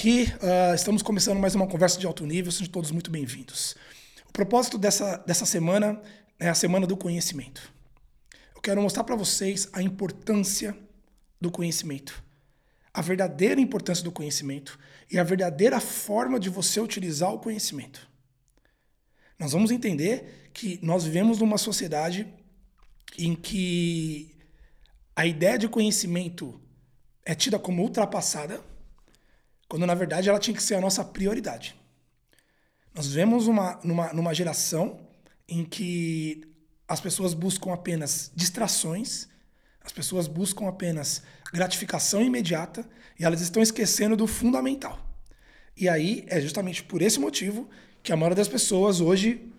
aqui. Uh, estamos começando mais uma conversa de alto nível. Sejam todos muito bem-vindos. O propósito dessa, dessa semana é a semana do conhecimento. Eu quero mostrar para vocês a importância do conhecimento, a verdadeira importância do conhecimento e a verdadeira forma de você utilizar o conhecimento. Nós vamos entender que nós vivemos numa sociedade em que a ideia de conhecimento é tida como ultrapassada, quando na verdade ela tinha que ser a nossa prioridade. Nós vivemos uma, numa, numa geração em que as pessoas buscam apenas distrações, as pessoas buscam apenas gratificação imediata e elas estão esquecendo do fundamental. E aí é justamente por esse motivo que a maioria das pessoas hoje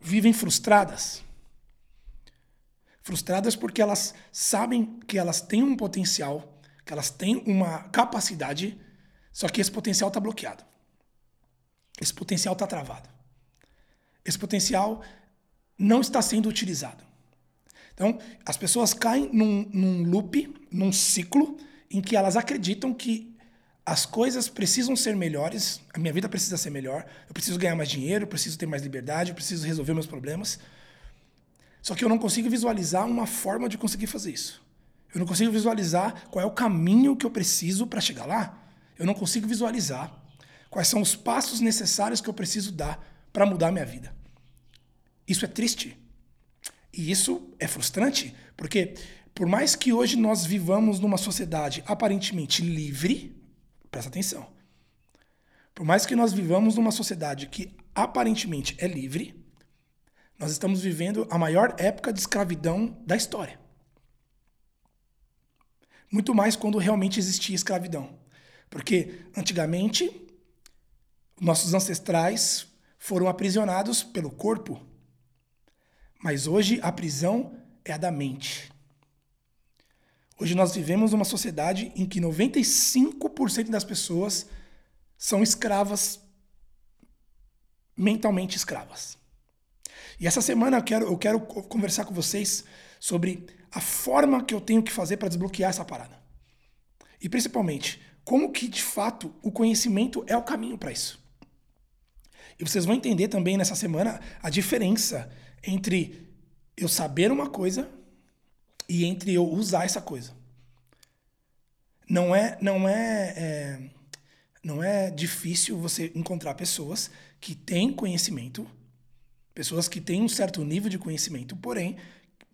vivem frustradas. Frustradas porque elas sabem que elas têm um potencial, que elas têm uma capacidade, só que esse potencial está bloqueado. Esse potencial está travado. Esse potencial não está sendo utilizado. Então, as pessoas caem num, num loop, num ciclo, em que elas acreditam que as coisas precisam ser melhores, a minha vida precisa ser melhor, eu preciso ganhar mais dinheiro, eu preciso ter mais liberdade, eu preciso resolver meus problemas. Só que eu não consigo visualizar uma forma de conseguir fazer isso. Eu não consigo visualizar qual é o caminho que eu preciso para chegar lá. Eu não consigo visualizar Quais são os passos necessários que eu preciso dar para mudar a minha vida? Isso é triste. E isso é frustrante, porque por mais que hoje nós vivamos numa sociedade aparentemente livre, presta atenção. Por mais que nós vivamos numa sociedade que aparentemente é livre, nós estamos vivendo a maior época de escravidão da história. Muito mais quando realmente existia escravidão. Porque antigamente nossos ancestrais foram aprisionados pelo corpo, mas hoje a prisão é a da mente. Hoje nós vivemos uma sociedade em que 95% das pessoas são escravas, mentalmente escravas. E essa semana eu quero, eu quero conversar com vocês sobre a forma que eu tenho que fazer para desbloquear essa parada. E principalmente, como que de fato o conhecimento é o caminho para isso. E vocês vão entender também nessa semana a diferença entre eu saber uma coisa e entre eu usar essa coisa. Não é, não é, é não é difícil você encontrar pessoas que têm conhecimento, pessoas que têm um certo nível de conhecimento, porém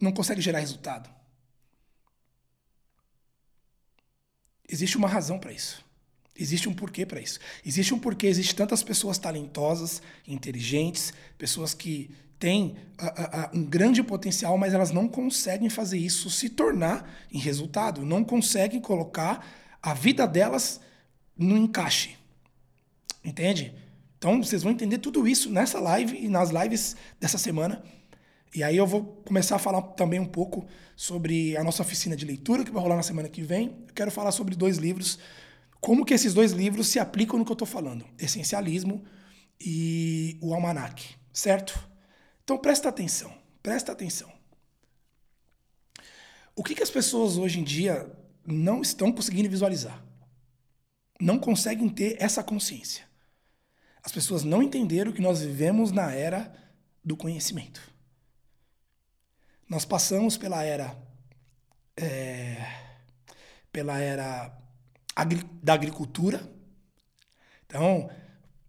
não conseguem gerar resultado. Existe uma razão para isso. Existe um porquê para isso. Existe um porquê, existe tantas pessoas talentosas, inteligentes, pessoas que têm um grande potencial, mas elas não conseguem fazer isso se tornar em resultado, não conseguem colocar a vida delas no encaixe. Entende? Então vocês vão entender tudo isso nessa live e nas lives dessa semana. E aí eu vou começar a falar também um pouco sobre a nossa oficina de leitura que vai rolar na semana que vem. Eu quero falar sobre dois livros como que esses dois livros se aplicam no que eu estou falando? Essencialismo e o Almanac, certo? Então presta atenção, presta atenção. O que, que as pessoas hoje em dia não estão conseguindo visualizar? Não conseguem ter essa consciência. As pessoas não entenderam que nós vivemos na era do conhecimento. Nós passamos pela era. É, pela era da agricultura. Então,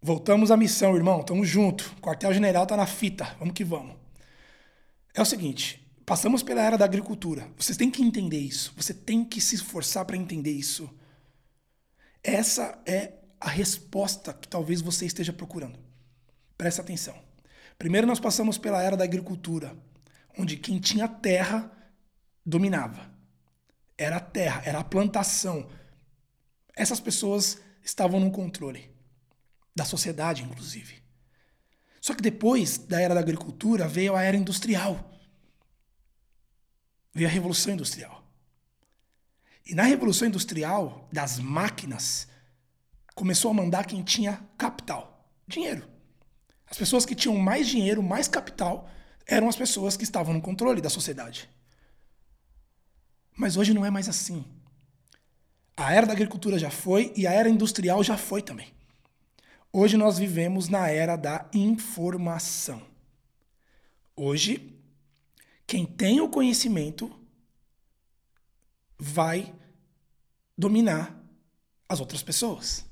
voltamos à missão, irmão. Tamo junto. O quartel-general tá na fita. Vamos que vamos. É o seguinte, passamos pela era da agricultura. Vocês têm que entender isso. Você tem que se esforçar para entender isso. Essa é a resposta que talvez você esteja procurando. Presta atenção. Primeiro nós passamos pela era da agricultura, onde quem tinha terra dominava. Era a terra, era a plantação, essas pessoas estavam no controle da sociedade, inclusive. Só que depois da era da agricultura veio a era industrial. Veio a revolução industrial. E na revolução industrial, das máquinas, começou a mandar quem tinha capital, dinheiro. As pessoas que tinham mais dinheiro, mais capital, eram as pessoas que estavam no controle da sociedade. Mas hoje não é mais assim. A era da agricultura já foi e a era industrial já foi também. Hoje nós vivemos na era da informação. Hoje, quem tem o conhecimento vai dominar as outras pessoas.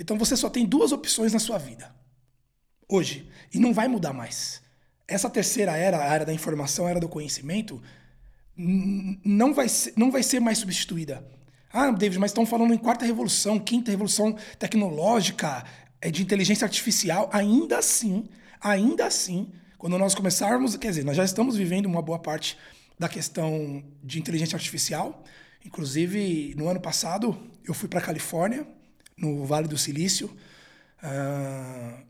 Então você só tem duas opções na sua vida. Hoje. E não vai mudar mais. Essa terceira era, a era da informação, a era do conhecimento, não vai ser, não vai ser mais substituída. Ah, David, mas estão falando em quarta revolução, quinta revolução tecnológica, é de inteligência artificial. Ainda assim, ainda assim, quando nós começarmos, quer dizer, nós já estamos vivendo uma boa parte da questão de inteligência artificial. Inclusive, no ano passado, eu fui para a Califórnia, no Vale do Silício, uh,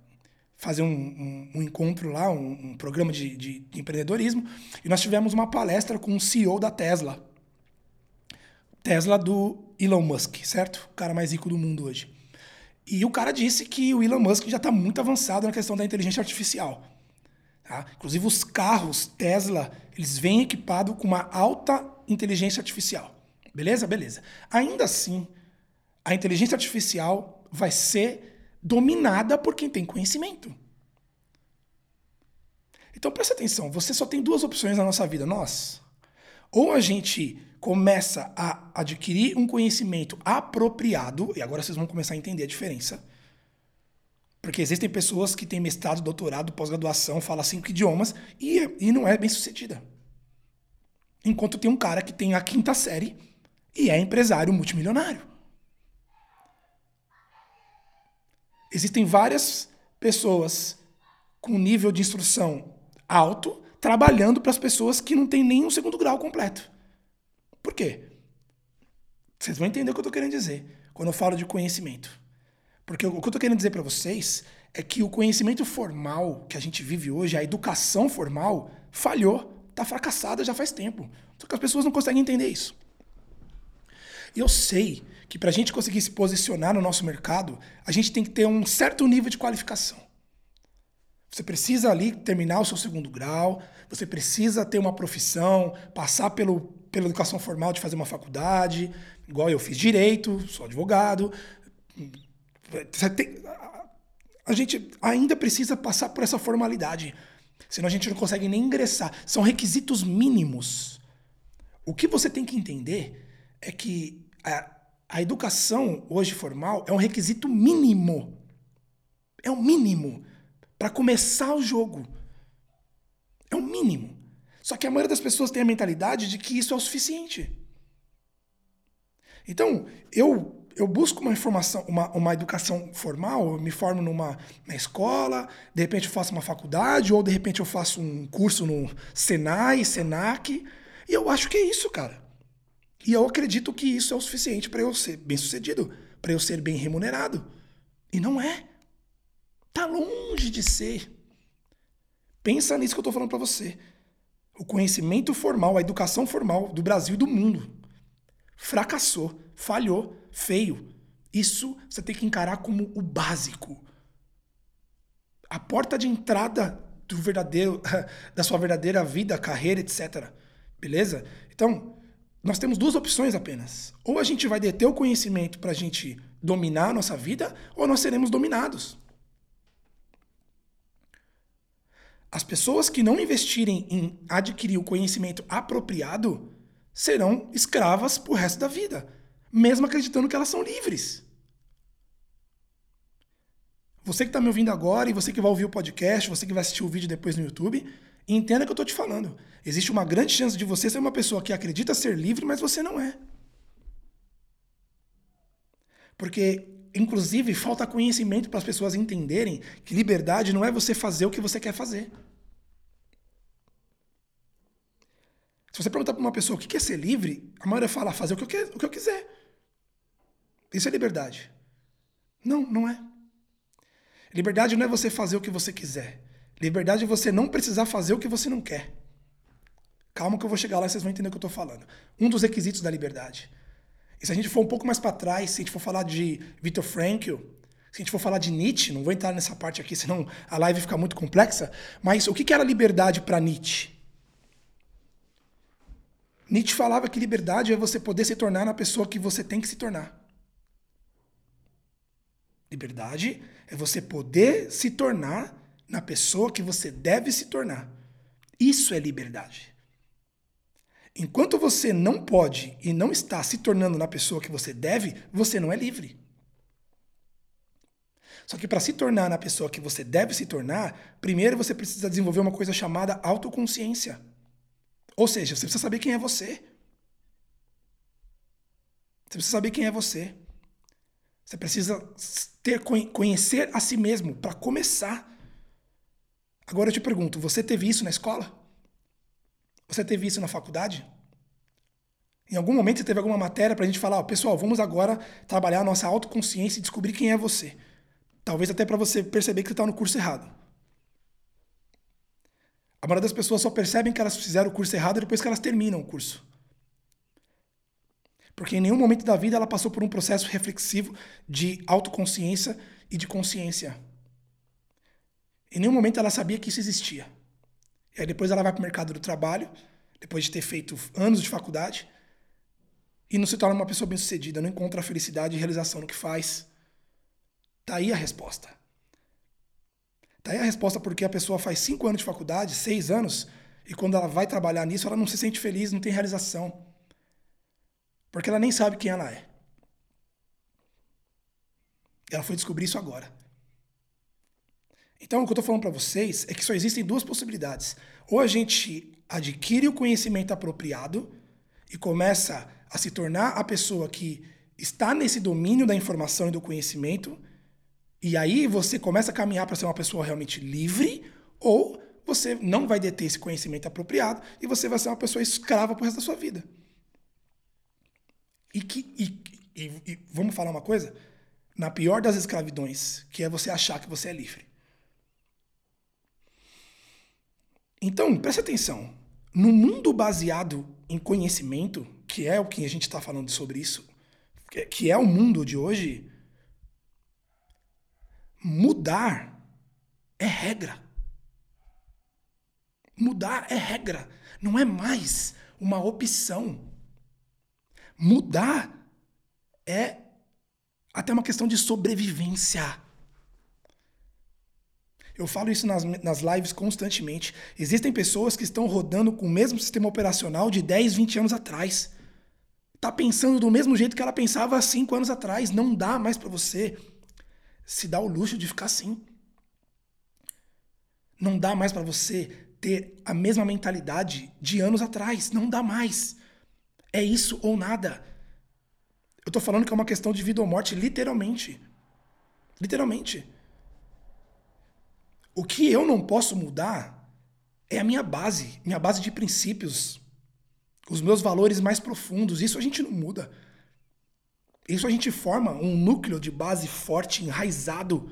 fazer um, um, um, encontro lá, um, um programa de, de, de, empreendedorismo, e nós tivemos uma palestra com o CEO da Tesla. Tesla do Elon Musk, certo? O cara mais rico do mundo hoje. E o cara disse que o Elon Musk já está muito avançado na questão da inteligência artificial. Tá? Inclusive os carros Tesla, eles vêm equipados com uma alta inteligência artificial. Beleza? Beleza. Ainda assim, a inteligência artificial vai ser dominada por quem tem conhecimento. Então presta atenção, você só tem duas opções na nossa vida, nós. Ou a gente começa a adquirir um conhecimento apropriado, e agora vocês vão começar a entender a diferença. Porque existem pessoas que têm mestrado, doutorado, pós-graduação, falam cinco idiomas e, e não é bem sucedida. Enquanto tem um cara que tem a quinta série e é empresário multimilionário. Existem várias pessoas com nível de instrução alto trabalhando para as pessoas que não têm nem um segundo grau completo. Por quê? Vocês vão entender o que eu estou querendo dizer quando eu falo de conhecimento. Porque o que eu estou querendo dizer para vocês é que o conhecimento formal que a gente vive hoje, a educação formal, falhou, está fracassada já faz tempo. Só que as pessoas não conseguem entender isso. E eu sei que para a gente conseguir se posicionar no nosso mercado, a gente tem que ter um certo nível de qualificação. Você precisa ali terminar o seu segundo grau, você precisa ter uma profissão, passar pelo, pela educação formal de fazer uma faculdade, igual eu fiz direito, sou advogado. A gente ainda precisa passar por essa formalidade, senão a gente não consegue nem ingressar. São requisitos mínimos. O que você tem que entender é que a educação hoje formal é um requisito mínimo. É o mínimo para começar o jogo. É o mínimo. Só que a maioria das pessoas tem a mentalidade de que isso é o suficiente. Então, eu eu busco uma informação, uma, uma educação formal, eu me formo numa na escola, de repente eu faço uma faculdade, ou de repente eu faço um curso no Senai, Senac, e eu acho que é isso, cara. E eu acredito que isso é o suficiente para eu ser bem sucedido, para eu ser bem remunerado. E não é. Tá longe de ser. Pensa nisso que eu estou falando para você. O conhecimento formal, a educação formal do Brasil e do mundo fracassou, falhou, feio. Isso você tem que encarar como o básico. A porta de entrada do verdadeiro da sua verdadeira vida, carreira, etc. Beleza? Então, nós temos duas opções apenas. Ou a gente vai deter o conhecimento para a gente dominar a nossa vida, ou nós seremos dominados. As pessoas que não investirem em adquirir o conhecimento apropriado serão escravas pro resto da vida, mesmo acreditando que elas são livres. Você que está me ouvindo agora e você que vai ouvir o podcast, você que vai assistir o vídeo depois no YouTube, entenda o que eu estou te falando. Existe uma grande chance de você ser uma pessoa que acredita ser livre, mas você não é. Porque, inclusive, falta conhecimento para as pessoas entenderem que liberdade não é você fazer o que você quer fazer. Se você perguntar para uma pessoa o que é ser livre, a maioria fala fazer o que eu, o que eu quiser. Isso é liberdade. Não, não é. Liberdade não é você fazer o que você quiser. Liberdade é você não precisar fazer o que você não quer. Calma que eu vou chegar lá e vocês vão entender o que eu estou falando. Um dos requisitos da liberdade. E se a gente for um pouco mais para trás, se a gente for falar de Viktor Frankl, se a gente for falar de Nietzsche, não vou entrar nessa parte aqui, senão a live fica muito complexa, mas o que era liberdade para Nietzsche? Nietzsche falava que liberdade é você poder se tornar na pessoa que você tem que se tornar. Liberdade é você poder se tornar na pessoa que você deve se tornar. Isso é liberdade. Enquanto você não pode e não está se tornando na pessoa que você deve, você não é livre. Só que para se tornar na pessoa que você deve se tornar, primeiro você precisa desenvolver uma coisa chamada autoconsciência. Ou seja, você precisa saber quem é você. Você precisa saber quem é você. Você precisa ter conhecer a si mesmo para começar. Agora eu te pergunto, você teve isso na escola? Você teve isso na faculdade? Em algum momento você teve alguma matéria para a gente falar, oh, pessoal, vamos agora trabalhar a nossa autoconsciência e descobrir quem é você. Talvez até para você perceber que você está no curso errado. A maioria das pessoas só percebem que elas fizeram o curso errado depois que elas terminam o curso. Porque em nenhum momento da vida ela passou por um processo reflexivo de autoconsciência e de consciência. Em nenhum momento ela sabia que isso existia. E aí depois ela vai para o mercado do trabalho, depois de ter feito anos de faculdade, e não se torna uma pessoa bem-sucedida, não encontra a felicidade e realização no que faz. Tá aí a resposta. Tá aí a resposta porque a pessoa faz cinco anos de faculdade, seis anos, e quando ela vai trabalhar nisso, ela não se sente feliz, não tem realização. Porque ela nem sabe quem ela é. Ela foi descobrir isso agora. Então, o que eu estou falando para vocês é que só existem duas possibilidades. Ou a gente adquire o conhecimento apropriado e começa a se tornar a pessoa que está nesse domínio da informação e do conhecimento, e aí você começa a caminhar para ser uma pessoa realmente livre, ou você não vai deter esse conhecimento apropriado e você vai ser uma pessoa escrava pro resto da sua vida. E que e, e, e vamos falar uma coisa? Na pior das escravidões, que é você achar que você é livre. Então, preste atenção. No mundo baseado em conhecimento, que é o que a gente está falando sobre isso, que é o mundo de hoje, mudar é regra. Mudar é regra, não é mais uma opção. Mudar é até uma questão de sobrevivência. Eu falo isso nas, nas lives constantemente. Existem pessoas que estão rodando com o mesmo sistema operacional de 10, 20 anos atrás. Tá pensando do mesmo jeito que ela pensava há 5 anos atrás. Não dá mais para você se dar o luxo de ficar assim. Não dá mais para você ter a mesma mentalidade de anos atrás. Não dá mais. É isso ou nada. Eu tô falando que é uma questão de vida ou morte, literalmente. Literalmente. O que eu não posso mudar é a minha base, minha base de princípios, os meus valores mais profundos. Isso a gente não muda. Isso a gente forma um núcleo de base forte, enraizado.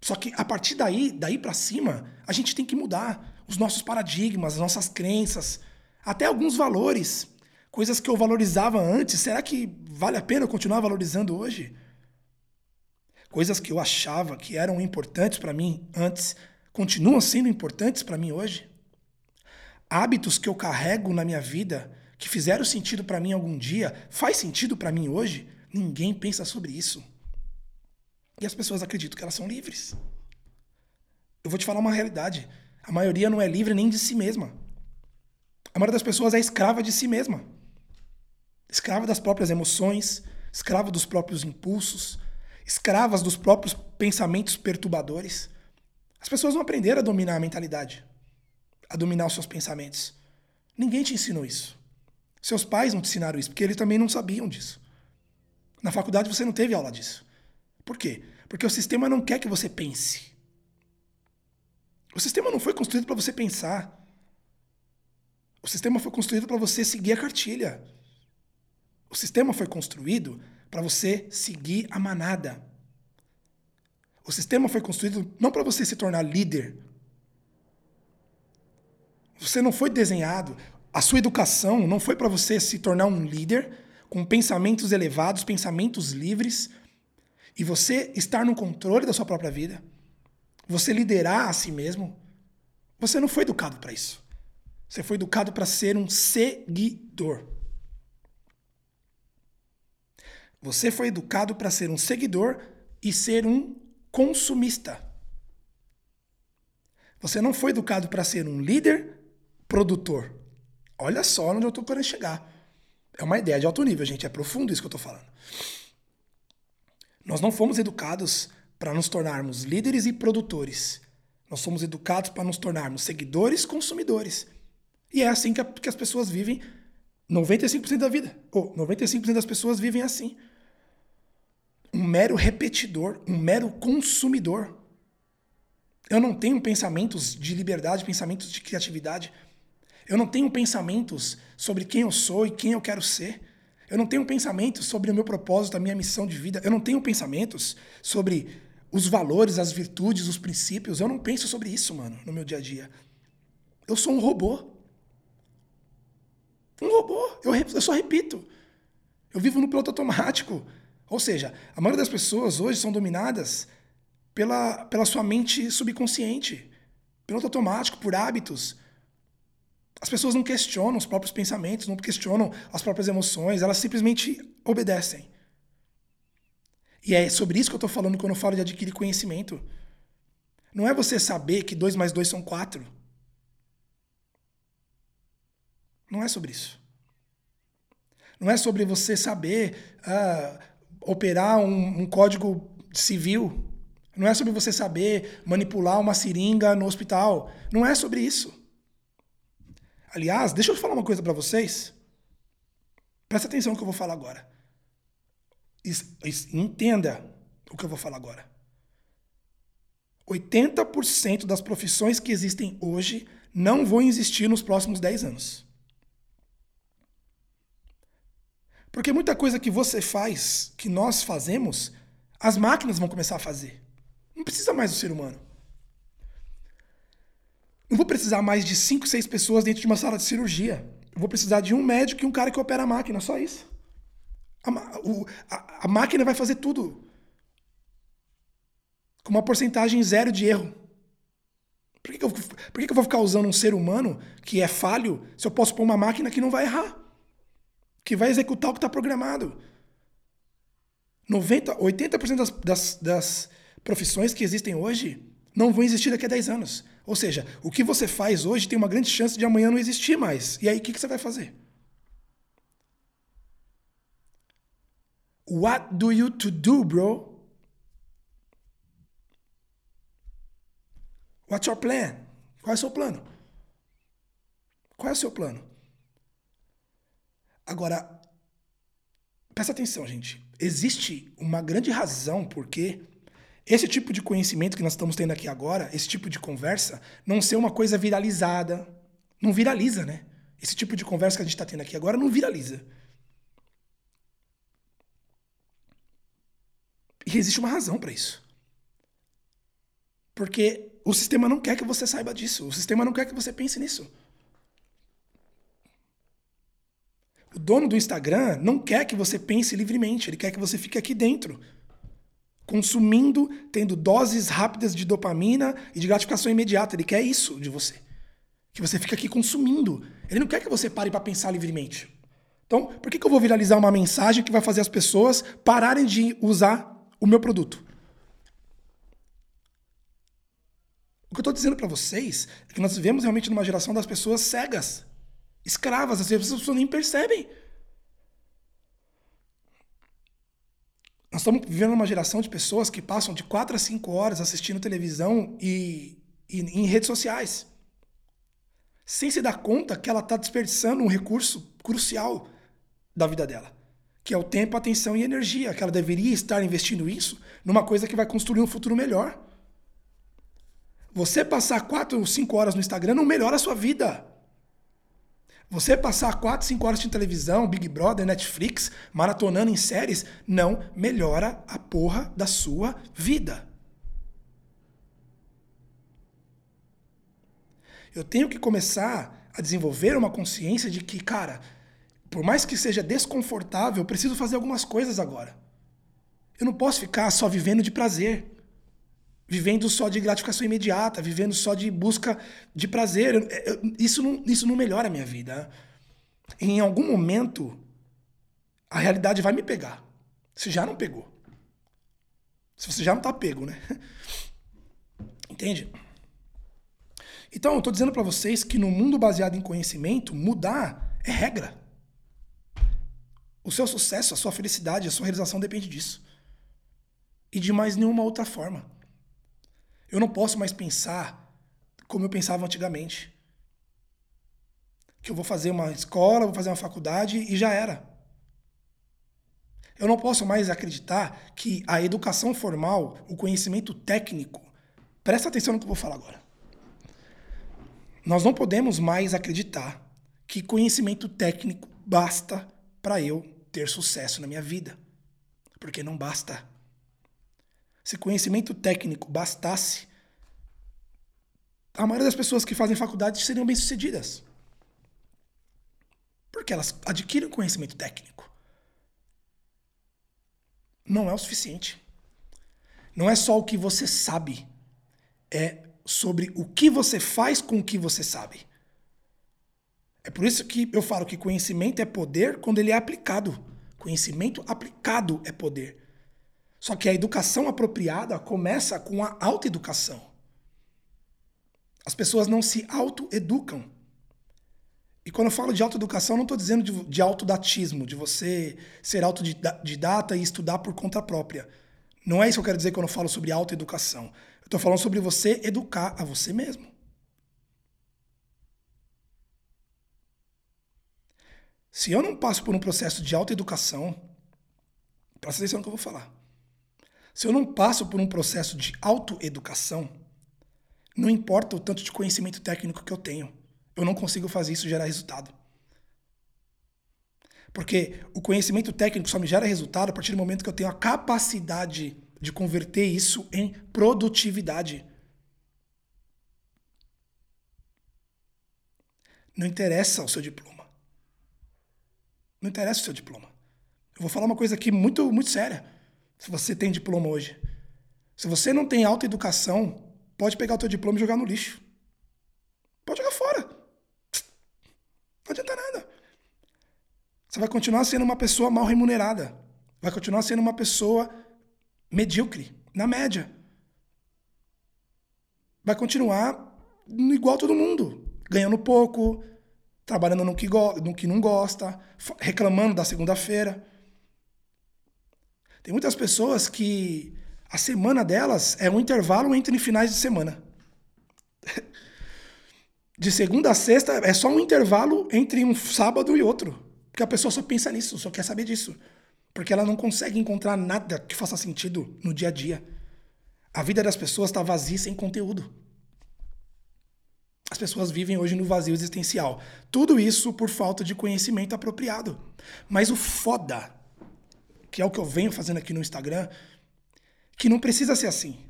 Só que a partir daí, daí para cima, a gente tem que mudar os nossos paradigmas, as nossas crenças, até alguns valores, coisas que eu valorizava antes. Será que vale a pena continuar valorizando hoje? Coisas que eu achava que eram importantes para mim antes continuam sendo importantes para mim hoje? Hábitos que eu carrego na minha vida que fizeram sentido para mim algum dia, faz sentido para mim hoje? Ninguém pensa sobre isso. E as pessoas acreditam que elas são livres. Eu vou te falar uma realidade. A maioria não é livre nem de si mesma. A maioria das pessoas é escrava de si mesma. Escrava das próprias emoções, escrava dos próprios impulsos, escravas dos próprios pensamentos perturbadores. As pessoas não aprenderam a dominar a mentalidade, a dominar os seus pensamentos. Ninguém te ensinou isso. Seus pais não te ensinaram isso, porque eles também não sabiam disso. Na faculdade você não teve aula disso. Por quê? Porque o sistema não quer que você pense. O sistema não foi construído para você pensar. O sistema foi construído para você seguir a cartilha. O sistema foi construído para você seguir a manada. O sistema foi construído não para você se tornar líder. Você não foi desenhado, a sua educação não foi para você se tornar um líder com pensamentos elevados, pensamentos livres, e você estar no controle da sua própria vida. Você liderar a si mesmo. Você não foi educado para isso. Você foi educado para ser um seguidor. Você foi educado para ser um seguidor e ser um consumista. Você não foi educado para ser um líder produtor. Olha só onde eu estou querendo chegar. É uma ideia de alto nível, gente. É profundo isso que eu estou falando. Nós não fomos educados para nos tornarmos líderes e produtores. Nós somos educados para nos tornarmos seguidores, consumidores. E é assim que, a, que as pessoas vivem 95% da vida. Ou 95% das pessoas vivem assim um mero repetidor, um mero consumidor. Eu não tenho pensamentos de liberdade, pensamentos de criatividade. Eu não tenho pensamentos sobre quem eu sou e quem eu quero ser. Eu não tenho pensamentos sobre o meu propósito, a minha missão de vida. Eu não tenho pensamentos sobre os valores, as virtudes, os princípios. Eu não penso sobre isso, mano, no meu dia a dia. Eu sou um robô. Um robô. Eu, eu só repito. Eu vivo no piloto automático. Ou seja, a maioria das pessoas hoje são dominadas pela, pela sua mente subconsciente, pelo automático, por hábitos. As pessoas não questionam os próprios pensamentos, não questionam as próprias emoções, elas simplesmente obedecem. E é sobre isso que eu estou falando quando eu falo de adquirir conhecimento. Não é você saber que 2 mais 2 são 4. Não é sobre isso. Não é sobre você saber. Ah, operar um, um código civil. Não é sobre você saber manipular uma seringa no hospital. Não é sobre isso. Aliás, deixa eu falar uma coisa para vocês. Presta atenção no que eu vou falar agora. Entenda o que eu vou falar agora. 80% das profissões que existem hoje não vão existir nos próximos 10 anos. Porque muita coisa que você faz, que nós fazemos, as máquinas vão começar a fazer. Não precisa mais do ser humano. Não vou precisar mais de 5, 6 pessoas dentro de uma sala de cirurgia. Eu vou precisar de um médico e um cara que opera a máquina, só isso. A, o, a, a máquina vai fazer tudo. Com uma porcentagem zero de erro. Por que, que, eu, por que, que eu vou ficar usando um ser humano que é falho se eu posso pôr uma máquina que não vai errar? Que vai executar o que está programado. 90, 80% das, das, das profissões que existem hoje não vão existir daqui a 10 anos. Ou seja, o que você faz hoje tem uma grande chance de amanhã não existir mais. E aí, o que, que você vai fazer? What do you to do, bro? What's your plan? Qual é o seu plano? Qual é o seu plano? Agora, presta atenção, gente. Existe uma grande razão porque esse tipo de conhecimento que nós estamos tendo aqui agora, esse tipo de conversa, não ser uma coisa viralizada. Não viraliza, né? Esse tipo de conversa que a gente está tendo aqui agora não viraliza. E existe uma razão para isso. Porque o sistema não quer que você saiba disso. O sistema não quer que você pense nisso. O dono do Instagram não quer que você pense livremente, ele quer que você fique aqui dentro, consumindo, tendo doses rápidas de dopamina e de gratificação imediata. Ele quer isso de você. Que você fique aqui consumindo. Ele não quer que você pare para pensar livremente. Então, por que, que eu vou viralizar uma mensagem que vai fazer as pessoas pararem de usar o meu produto? O que eu estou dizendo para vocês é que nós vivemos realmente numa geração das pessoas cegas escravas, as pessoas nem percebem. Nós estamos vivendo uma geração de pessoas que passam de 4 a 5 horas assistindo televisão e, e em redes sociais. Sem se dar conta que ela está desperdiçando um recurso crucial da vida dela, que é o tempo, atenção e energia, que ela deveria estar investindo isso numa coisa que vai construir um futuro melhor. Você passar 4 ou 5 horas no Instagram não melhora a sua vida. Você passar 4, 5 horas de televisão, Big Brother, Netflix, maratonando em séries, não melhora a porra da sua vida. Eu tenho que começar a desenvolver uma consciência de que, cara, por mais que seja desconfortável, eu preciso fazer algumas coisas agora. Eu não posso ficar só vivendo de prazer. Vivendo só de gratificação imediata, vivendo só de busca de prazer. Isso não, isso não melhora a minha vida. Em algum momento, a realidade vai me pegar. Você já não pegou. Se você já não tá pego, né? Entende? Então, eu tô dizendo para vocês que no mundo baseado em conhecimento, mudar é regra. O seu sucesso, a sua felicidade, a sua realização depende disso. E de mais nenhuma outra forma. Eu não posso mais pensar como eu pensava antigamente. Que eu vou fazer uma escola, vou fazer uma faculdade e já era. Eu não posso mais acreditar que a educação formal, o conhecimento técnico, presta atenção no que eu vou falar agora. Nós não podemos mais acreditar que conhecimento técnico basta para eu ter sucesso na minha vida. Porque não basta. Se conhecimento técnico bastasse, a maioria das pessoas que fazem faculdade seriam bem-sucedidas. Porque elas adquirem conhecimento técnico. Não é o suficiente. Não é só o que você sabe, é sobre o que você faz com o que você sabe. É por isso que eu falo que conhecimento é poder quando ele é aplicado. Conhecimento aplicado é poder. Só que a educação apropriada começa com a autoeducação. As pessoas não se autoeducam. E quando eu falo de autoeducação, não estou dizendo de, de autodatismo, de você ser autodidata e estudar por conta própria. Não é isso que eu quero dizer quando eu falo sobre autoeducação. Eu estou falando sobre você educar a você mesmo. Se eu não passo por um processo de autoeducação, presta atenção no que eu vou falar. Se eu não passo por um processo de autoeducação, não importa o tanto de conhecimento técnico que eu tenho, eu não consigo fazer isso gerar resultado. Porque o conhecimento técnico só me gera resultado a partir do momento que eu tenho a capacidade de converter isso em produtividade. Não interessa o seu diploma. Não interessa o seu diploma. Eu vou falar uma coisa aqui muito, muito séria. Se você tem diploma hoje. Se você não tem autoeducação, pode pegar o teu diploma e jogar no lixo. Pode jogar fora. Não adianta nada. Você vai continuar sendo uma pessoa mal remunerada. Vai continuar sendo uma pessoa medíocre, na média. Vai continuar igual todo mundo, ganhando pouco, trabalhando no que, no que não gosta, reclamando da segunda-feira. Tem muitas pessoas que a semana delas é um intervalo entre finais de semana. De segunda a sexta é só um intervalo entre um sábado e outro. Porque a pessoa só pensa nisso, só quer saber disso. Porque ela não consegue encontrar nada que faça sentido no dia a dia. A vida das pessoas está vazia sem conteúdo. As pessoas vivem hoje no vazio existencial. Tudo isso por falta de conhecimento apropriado. Mas o foda, que é o que eu venho fazendo aqui no Instagram, que não precisa ser assim.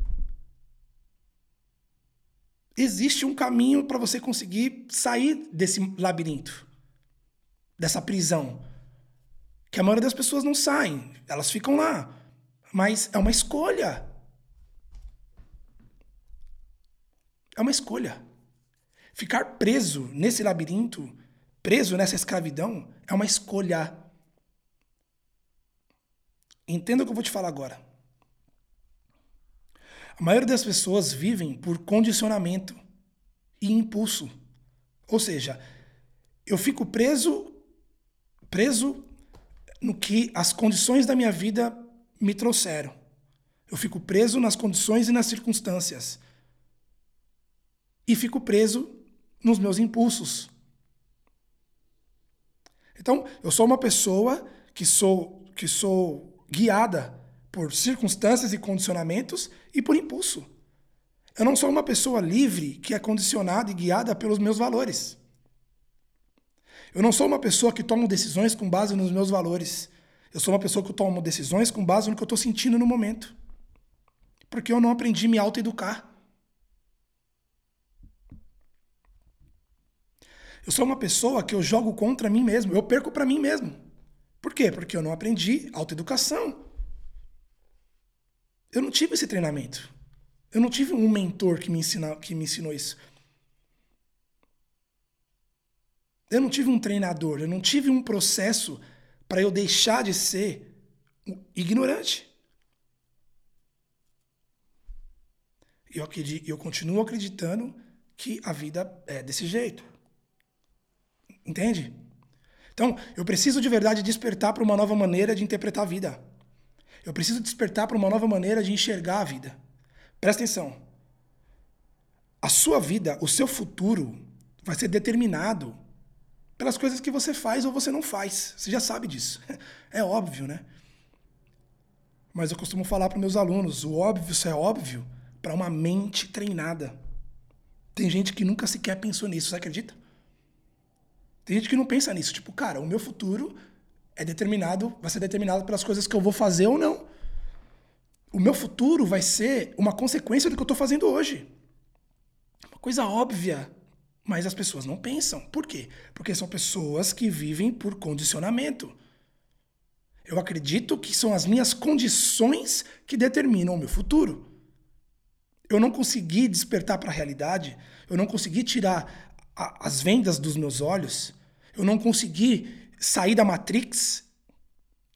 Existe um caminho para você conseguir sair desse labirinto, dessa prisão. Que a maioria das pessoas não saem, elas ficam lá. Mas é uma escolha. É uma escolha. Ficar preso nesse labirinto, preso nessa escravidão, é uma escolha. Entenda o que eu vou te falar agora. A maioria das pessoas vivem por condicionamento e impulso. Ou seja, eu fico preso preso no que as condições da minha vida me trouxeram. Eu fico preso nas condições e nas circunstâncias. E fico preso nos meus impulsos. Então, eu sou uma pessoa que sou que sou guiada por circunstâncias e condicionamentos e por impulso. Eu não sou uma pessoa livre que é condicionada e guiada pelos meus valores. Eu não sou uma pessoa que toma decisões com base nos meus valores. Eu sou uma pessoa que toma decisões com base no que eu estou sentindo no momento. Porque eu não aprendi a me autoeducar. Eu sou uma pessoa que eu jogo contra mim mesmo, eu perco para mim mesmo. Por quê? Porque eu não aprendi autoeducação. Eu não tive esse treinamento. Eu não tive um mentor que me, ensina, que me ensinou isso. Eu não tive um treinador, eu não tive um processo para eu deixar de ser ignorante. Eu, eu continuo acreditando que a vida é desse jeito. Entende? Então, eu preciso de verdade despertar para uma nova maneira de interpretar a vida. Eu preciso despertar para uma nova maneira de enxergar a vida. Presta atenção. A sua vida, o seu futuro, vai ser determinado pelas coisas que você faz ou você não faz. Você já sabe disso. É óbvio, né? Mas eu costumo falar para meus alunos: o óbvio isso é óbvio para uma mente treinada. Tem gente que nunca sequer pensou nisso, você acredita? Tem gente que não pensa nisso. Tipo, cara, o meu futuro é determinado, vai ser determinado pelas coisas que eu vou fazer ou não. O meu futuro vai ser uma consequência do que eu estou fazendo hoje. Uma coisa óbvia, mas as pessoas não pensam. Por quê? Porque são pessoas que vivem por condicionamento. Eu acredito que são as minhas condições que determinam o meu futuro. Eu não consegui despertar para a realidade, eu não consegui tirar a, as vendas dos meus olhos, eu não consegui sair da Matrix,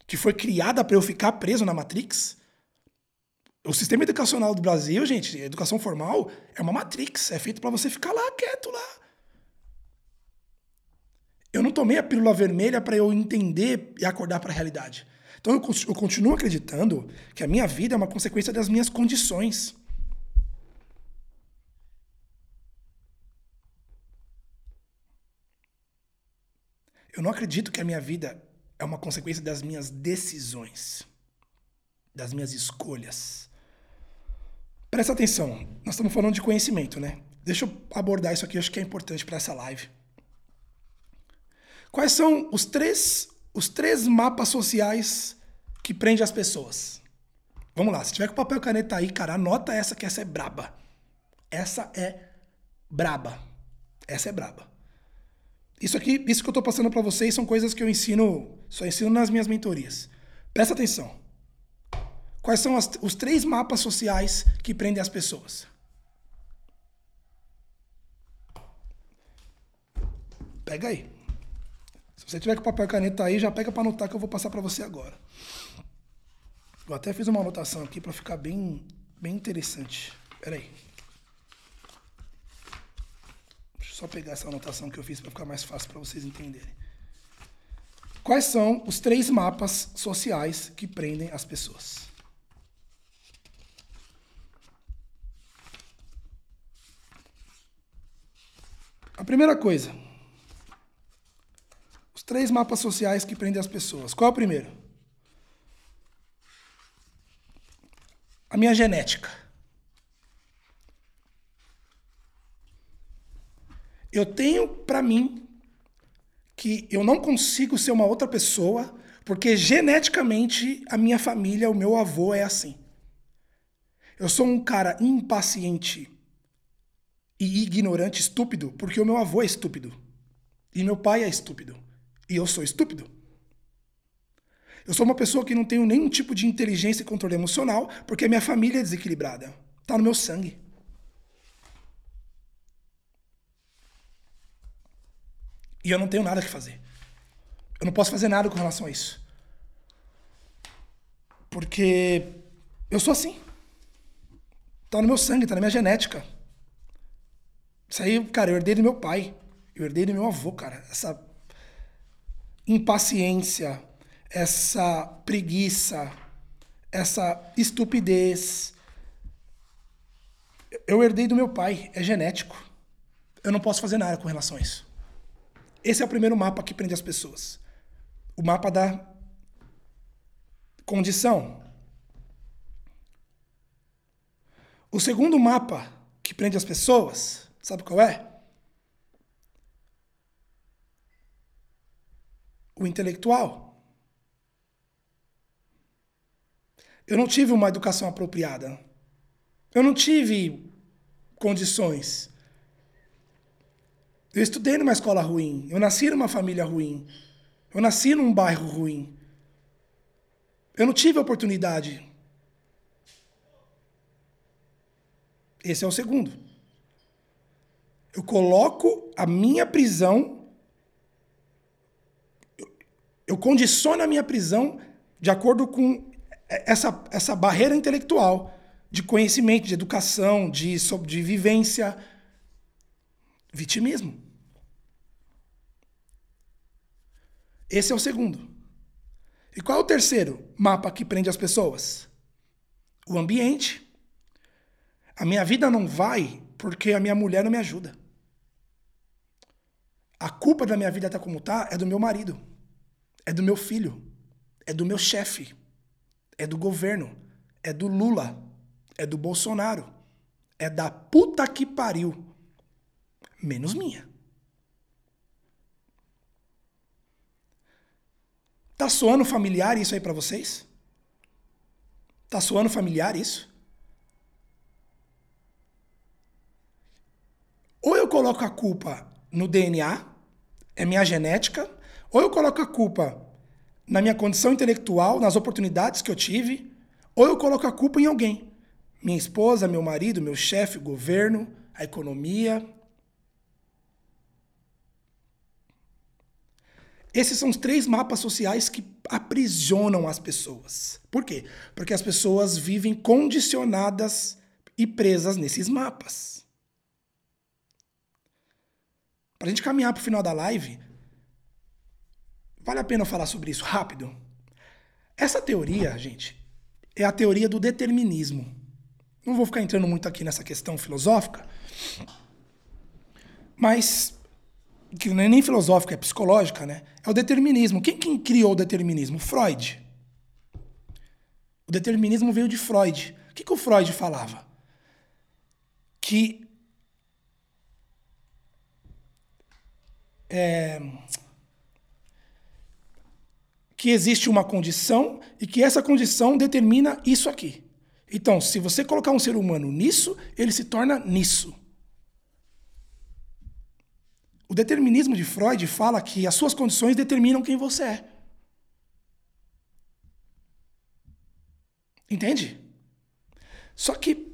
que foi criada para eu ficar preso na Matrix. O sistema educacional do Brasil, gente, educação formal, é uma Matrix, é feito para você ficar lá quieto lá. Eu não tomei a pílula vermelha para eu entender e acordar para a realidade. Então eu, continuo acreditando que a minha vida é uma consequência das minhas condições. Eu não acredito que a minha vida é uma consequência das minhas decisões, das minhas escolhas. Presta atenção, nós estamos falando de conhecimento, né? Deixa eu abordar isso aqui, acho que é importante para essa live. Quais são os três, os três mapas sociais que prendem as pessoas? Vamos lá, se tiver com papel e caneta aí, cara, anota essa que essa é braba. Essa é braba. Essa é braba. Isso aqui, isso que eu estou passando para vocês são coisas que eu ensino, só ensino nas minhas mentorias. Presta atenção. Quais são as, os três mapas sociais que prendem as pessoas? Pega aí. Se você tiver com papel e caneta aí, já pega para anotar que eu vou passar para você agora. Eu até fiz uma anotação aqui para ficar bem, bem interessante. Pera aí. Só pegar essa anotação que eu fiz para ficar mais fácil para vocês entenderem. Quais são os três mapas sociais que prendem as pessoas? A primeira coisa, os três mapas sociais que prendem as pessoas. Qual é o primeiro? A minha genética. Eu tenho para mim que eu não consigo ser uma outra pessoa porque geneticamente a minha família, o meu avô é assim. Eu sou um cara impaciente e ignorante, estúpido, porque o meu avô é estúpido. E meu pai é estúpido. E eu sou estúpido. Eu sou uma pessoa que não tenho nenhum tipo de inteligência e controle emocional, porque a minha família é desequilibrada. Tá no meu sangue. E eu não tenho nada que fazer. Eu não posso fazer nada com relação a isso. Porque eu sou assim. Tá no meu sangue, tá na minha genética. Isso aí, cara, eu herdei do meu pai. Eu herdei do meu avô, cara. Essa impaciência, essa preguiça, essa estupidez. Eu herdei do meu pai. É genético. Eu não posso fazer nada com relação a isso. Esse é o primeiro mapa que prende as pessoas. O mapa da condição. O segundo mapa que prende as pessoas, sabe qual é? O intelectual. Eu não tive uma educação apropriada. Eu não tive condições. Eu estudei numa escola ruim. Eu nasci numa família ruim. Eu nasci num bairro ruim. Eu não tive oportunidade. Esse é o segundo. Eu coloco a minha prisão. Eu condiciono a minha prisão de acordo com essa, essa barreira intelectual de conhecimento, de educação, de, de vivência. Vitimismo. Esse é o segundo. E qual é o terceiro mapa que prende as pessoas? O ambiente. A minha vida não vai porque a minha mulher não me ajuda. A culpa da minha vida estar tá como tá é do meu marido, é do meu filho, é do meu chefe, é do governo, é do Lula, é do Bolsonaro, é da puta que pariu, menos minha. Tá soando familiar isso aí para vocês? Tá soando familiar isso? Ou eu coloco a culpa no DNA, é minha genética, ou eu coloco a culpa na minha condição intelectual, nas oportunidades que eu tive, ou eu coloco a culpa em alguém. Minha esposa, meu marido, meu chefe, governo, a economia, Esses são os três mapas sociais que aprisionam as pessoas. Por quê? Porque as pessoas vivem condicionadas e presas nesses mapas. Para a gente caminhar para o final da live, vale a pena falar sobre isso rápido. Essa teoria, gente, é a teoria do determinismo. Não vou ficar entrando muito aqui nessa questão filosófica, mas que não é nem filosófica, é psicológica, né? É o determinismo. Quem, quem criou o determinismo? Freud. O determinismo veio de Freud. O que, que o Freud falava? Que é, que existe uma condição e que essa condição determina isso aqui. Então, se você colocar um ser humano nisso, ele se torna nisso. O determinismo de Freud fala que as suas condições determinam quem você é. Entende? Só que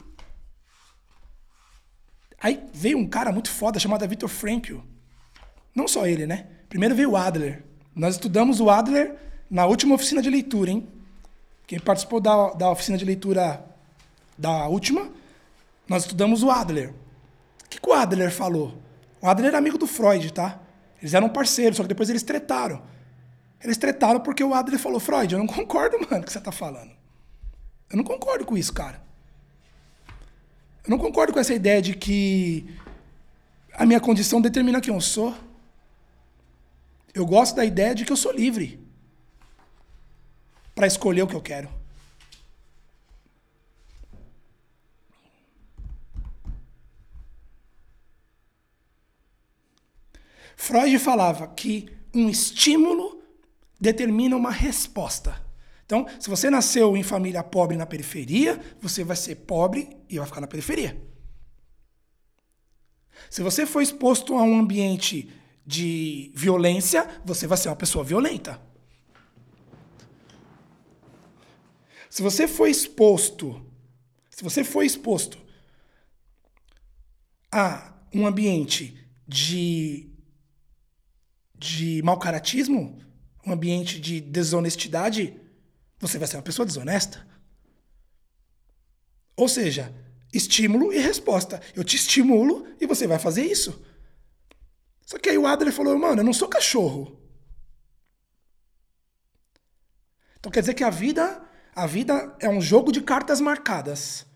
aí veio um cara muito foda chamado Viktor Frankl. Não só ele, né? Primeiro veio o Adler. Nós estudamos o Adler na última oficina de leitura, hein? Quem participou da, da oficina de leitura da última, nós estudamos o Adler. O que, que o Adler falou? O Adler era amigo do Freud, tá? Eles eram parceiros, só que depois eles tretaram. Eles tretaram porque o Adler falou: Freud, eu não concordo, mano, com o que você tá falando. Eu não concordo com isso, cara. Eu não concordo com essa ideia de que a minha condição determina quem eu sou. Eu gosto da ideia de que eu sou livre para escolher o que eu quero. Freud falava que um estímulo determina uma resposta. Então, se você nasceu em família pobre na periferia, você vai ser pobre e vai ficar na periferia. Se você for exposto a um ambiente de violência, você vai ser uma pessoa violenta. Se você for exposto, se você for exposto a um ambiente de de mau caratismo, um ambiente de desonestidade, você vai ser uma pessoa desonesta. Ou seja, estímulo e resposta. Eu te estimulo e você vai fazer isso. Só que aí o Adler falou, mano, eu não sou cachorro. Então quer dizer que a vida, a vida é um jogo de cartas marcadas.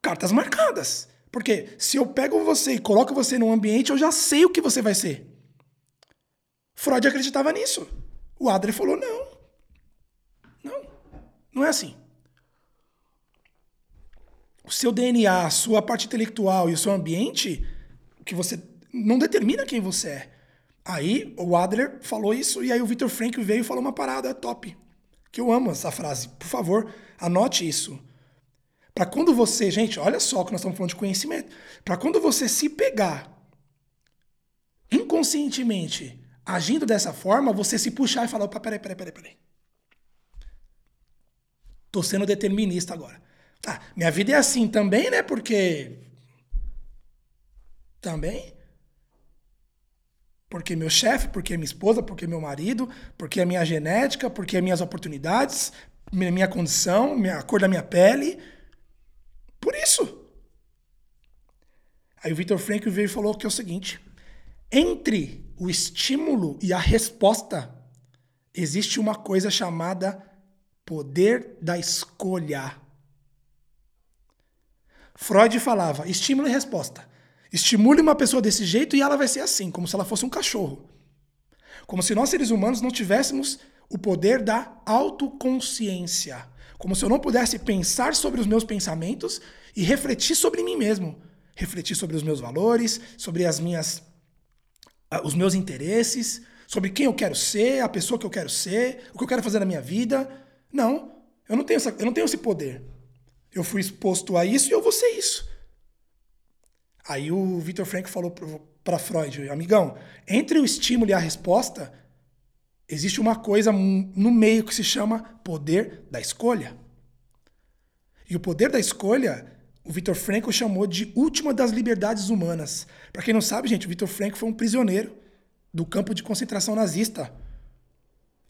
Cartas marcadas. Porque se eu pego você e coloco você num ambiente, eu já sei o que você vai ser. Freud acreditava nisso. O Adler falou: não. Não. Não é assim. O seu DNA, a sua parte intelectual e o seu ambiente, que você não determina quem você é. Aí o Adler falou isso e aí o Victor Frank veio e falou uma parada top. Que eu amo essa frase. Por favor, anote isso. Para quando você, gente, olha só que nós estamos falando de conhecimento. Para quando você se pegar inconscientemente agindo dessa forma, você se puxar e falar: opa, peraí, peraí, peraí, peraí. Tô sendo determinista agora. Ah, minha vida é assim também, né? Porque. Também. Porque meu chefe, porque minha esposa, porque meu marido, porque a minha genética, porque minhas oportunidades, minha condição, a cor da minha pele. Por isso. Aí o Victor Frankl veio e falou que é o seguinte: entre o estímulo e a resposta existe uma coisa chamada poder da escolha. Freud falava estímulo e resposta. Estimule uma pessoa desse jeito e ela vai ser assim, como se ela fosse um cachorro. Como se nós seres humanos não tivéssemos o poder da autoconsciência. Como se eu não pudesse pensar sobre os meus pensamentos e refletir sobre mim mesmo. Refletir sobre os meus valores, sobre as minhas os meus interesses, sobre quem eu quero ser, a pessoa que eu quero ser, o que eu quero fazer na minha vida. Não, eu não tenho, essa, eu não tenho esse poder. Eu fui exposto a isso e eu vou ser isso. Aí o Victor Frank falou para Freud, amigão, entre o estímulo e a resposta, existe uma coisa no meio que se chama poder da escolha. E o poder da escolha, o Victor Frankl chamou de última das liberdades humanas. Para quem não sabe, gente, o Victor Frankl foi um prisioneiro do campo de concentração nazista.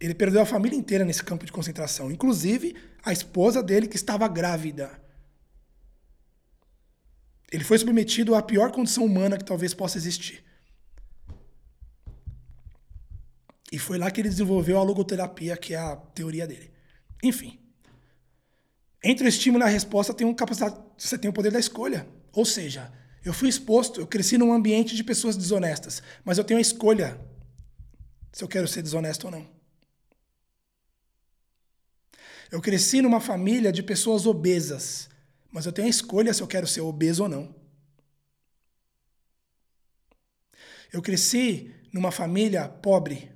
Ele perdeu a família inteira nesse campo de concentração, inclusive a esposa dele que estava grávida. Ele foi submetido à pior condição humana que talvez possa existir. E foi lá que ele desenvolveu a logoterapia, que é a teoria dele. Enfim. Entre o estímulo e a resposta tem um capacidade, você tem o poder da escolha. Ou seja, eu fui exposto, eu cresci num ambiente de pessoas desonestas, mas eu tenho a escolha se eu quero ser desonesto ou não. Eu cresci numa família de pessoas obesas, mas eu tenho a escolha se eu quero ser obeso ou não. Eu cresci numa família pobre,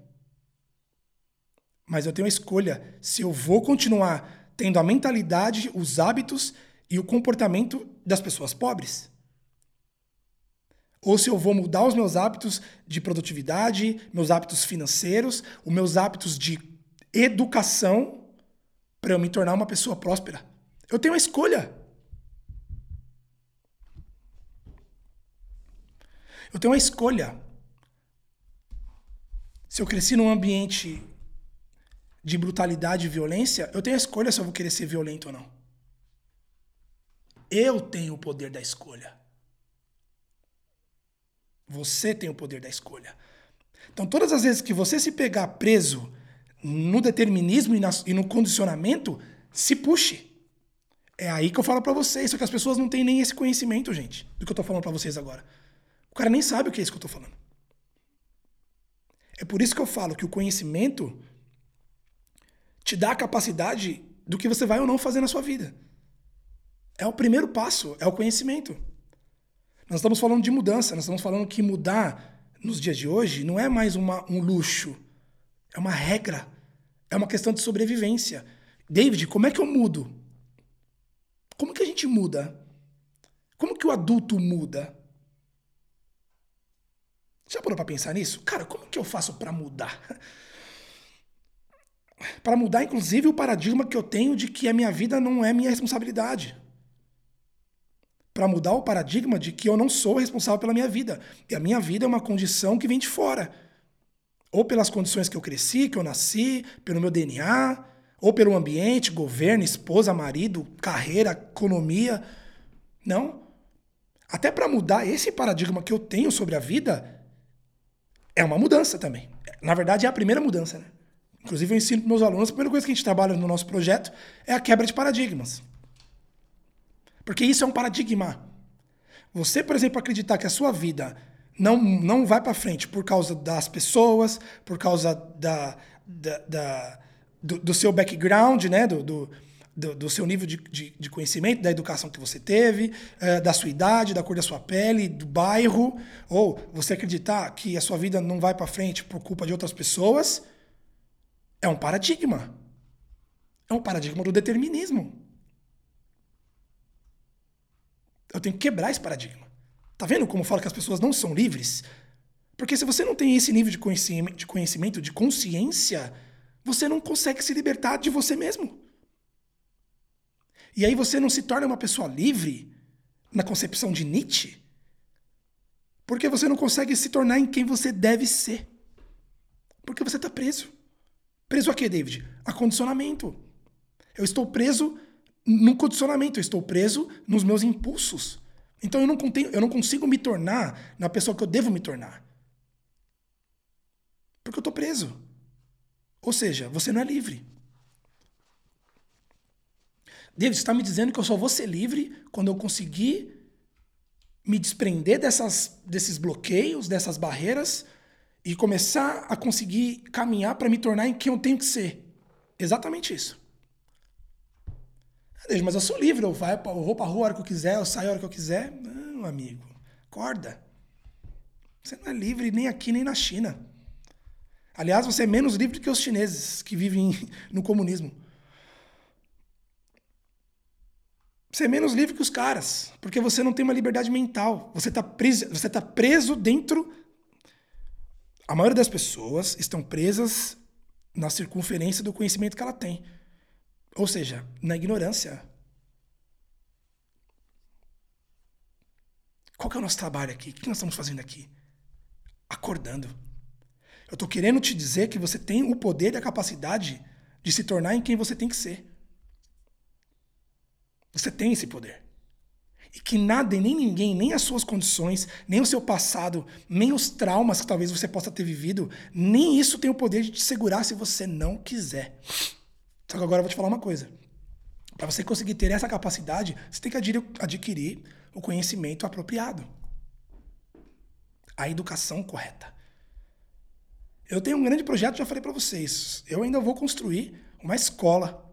mas eu tenho a escolha se eu vou continuar tendo a mentalidade, os hábitos e o comportamento das pessoas pobres. Ou se eu vou mudar os meus hábitos de produtividade, meus hábitos financeiros, os meus hábitos de educação para eu me tornar uma pessoa próspera. Eu tenho a escolha. Eu tenho uma escolha. Se eu cresci num ambiente de brutalidade e violência, eu tenho a escolha se eu vou querer ser violento ou não. Eu tenho o poder da escolha. Você tem o poder da escolha. Então, todas as vezes que você se pegar preso no determinismo e, no condicionamento, se puxe. É aí que eu falo para vocês, só que as pessoas não têm nem esse conhecimento, gente, do que eu tô falando para vocês agora. O cara nem sabe o que é isso que eu tô falando. É por isso que eu falo que o conhecimento te dá a capacidade do que você vai ou não fazer na sua vida. É o primeiro passo, é o conhecimento. Nós estamos falando de mudança, nós estamos falando que mudar nos dias de hoje não é mais uma, um luxo, é uma regra, é uma questão de sobrevivência. David, como é que eu mudo? Como que a gente muda? Como que o adulto muda? Já parou para pensar nisso? Cara, como que eu faço para mudar? para mudar, inclusive, o paradigma que eu tenho de que a minha vida não é minha responsabilidade. Para mudar o paradigma de que eu não sou responsável pela minha vida. E a minha vida é uma condição que vem de fora. Ou pelas condições que eu cresci, que eu nasci, pelo meu DNA, ou pelo ambiente, governo, esposa, marido, carreira, economia. Não. Até para mudar esse paradigma que eu tenho sobre a vida, é uma mudança também. Na verdade, é a primeira mudança, né? Inclusive, eu ensino para meus alunos, a primeira coisa que a gente trabalha no nosso projeto é a quebra de paradigmas. Porque isso é um paradigma. Você, por exemplo, acreditar que a sua vida não, não vai para frente por causa das pessoas, por causa da, da, da do, do, seu background, né? do, do do, seu nível de, de, de, conhecimento, da educação que você teve, é, da sua idade, da cor da sua pele, do bairro, ou você acreditar que a sua vida não vai para frente por culpa de outras pessoas, é um paradigma. É um paradigma do determinismo. Eu tenho que quebrar esse paradigma. Tá vendo como eu falo que as pessoas não são livres? Porque se você não tem esse nível de conhecimento, de, consciência, você não consegue se libertar de você mesmo. E aí você não se torna uma pessoa livre na concepção de Nietzsche, porque você não consegue se tornar em quem você deve ser. Porque você está preso. Preso a quê, David? A condicionamento. Eu estou preso num condicionamento, eu estou preso nos meus impulsos. Então eu não, contenho, eu não consigo me tornar na pessoa que eu devo me tornar. Porque eu estou preso. Ou seja, você não é livre. David, está me dizendo que eu só vou ser livre quando eu conseguir me desprender dessas, desses bloqueios, dessas barreiras e começar a conseguir caminhar para me tornar em quem eu tenho que ser. Exatamente isso. Mas eu sou livre, eu, vou para a rua a hora que eu quiser, eu saio a hora que eu quiser. Não, amigo, acorda. Você não é livre nem aqui nem na China. Aliás, você é menos livre que os chineses que vivem no comunismo. Você é menos livre que os caras, porque você não tem uma liberdade mental. Você está preso, você tá preso dentro. A maioria das pessoas estão presas na circunferência do conhecimento que ela tem. Ou seja, na ignorância. Qual que é o nosso trabalho aqui? O que nós estamos fazendo aqui? Acordando. Eu estou querendo te dizer que você tem o poder e a capacidade de se tornar em quem você tem que ser. Você tem esse poder. E que nada e nem ninguém, nem as suas condições, nem o seu passado, nem os traumas que talvez você possa ter vivido, nem isso tem o poder de te segurar se você não quiser. Só que agora eu vou te falar uma coisa. Para você conseguir ter essa capacidade, você tem que adquirir o conhecimento apropriado. A educação correta. Eu tenho um grande projeto, já falei para vocês. Eu ainda vou construir uma escola.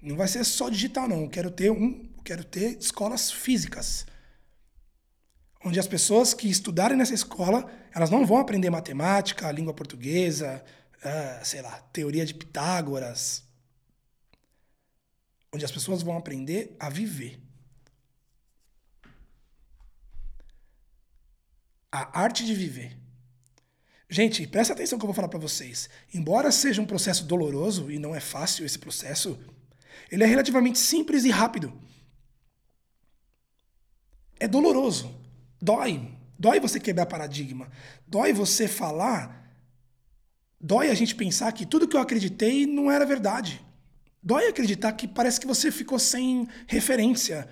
Não vai ser só digital não, eu quero ter um, quero ter escolas físicas. Onde as pessoas que estudarem nessa escola, elas não vão aprender matemática, língua portuguesa, uh, sei lá, teoria de Pitágoras, onde as pessoas vão aprender a viver. A arte de viver. Gente, presta atenção que eu vou falar para vocês. Embora seja um processo doloroso e não é fácil esse processo, ele é relativamente simples e rápido. É doloroso. Dói. Dói você quebrar paradigma. Dói você falar Dói a gente pensar que tudo que eu acreditei não era verdade. Dói acreditar que parece que você ficou sem referência.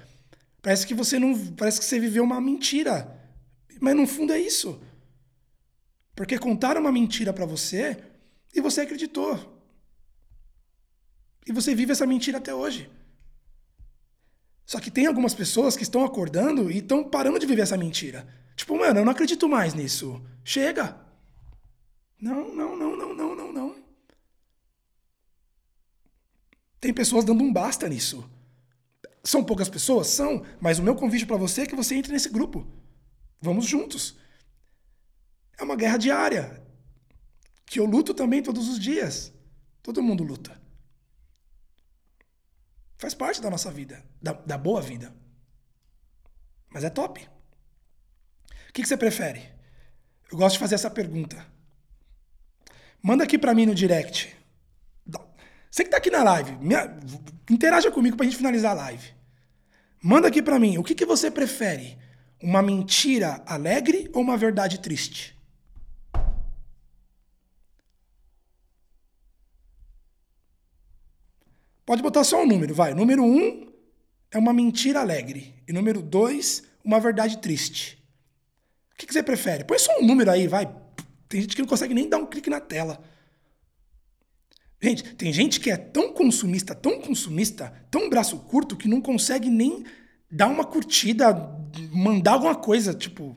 Parece que você não, parece que você viveu uma mentira. Mas no fundo é isso. Porque contaram uma mentira para você e você acreditou. E você vive essa mentira até hoje. Só que tem algumas pessoas que estão acordando e estão parando de viver essa mentira. Tipo, mano, eu não acredito mais nisso. Chega. Não, não, não, não, não, não, não. Tem pessoas dando um basta nisso. São poucas pessoas? São, mas o meu convite para você é que você entre nesse grupo. Vamos juntos. É uma guerra diária. Que eu luto também todos os dias. Todo mundo luta. Faz parte da nossa vida, da, da boa vida. Mas é top. O que, que você prefere? Eu gosto de fazer essa pergunta. Manda aqui para mim no direct. Você que tá aqui na live, interaja comigo pra gente finalizar a live. Manda aqui para mim, o que, que você prefere? Uma mentira alegre ou uma verdade triste? Pode botar só um número, vai. Número um é uma mentira alegre. E número dois, uma verdade triste. O que, que você prefere? Põe só um número aí, vai. Tem gente que não consegue nem dar um clique na tela. Gente, tem gente que é tão consumista, tão consumista, tão braço curto, que não consegue nem dar uma curtida, mandar alguma coisa, tipo.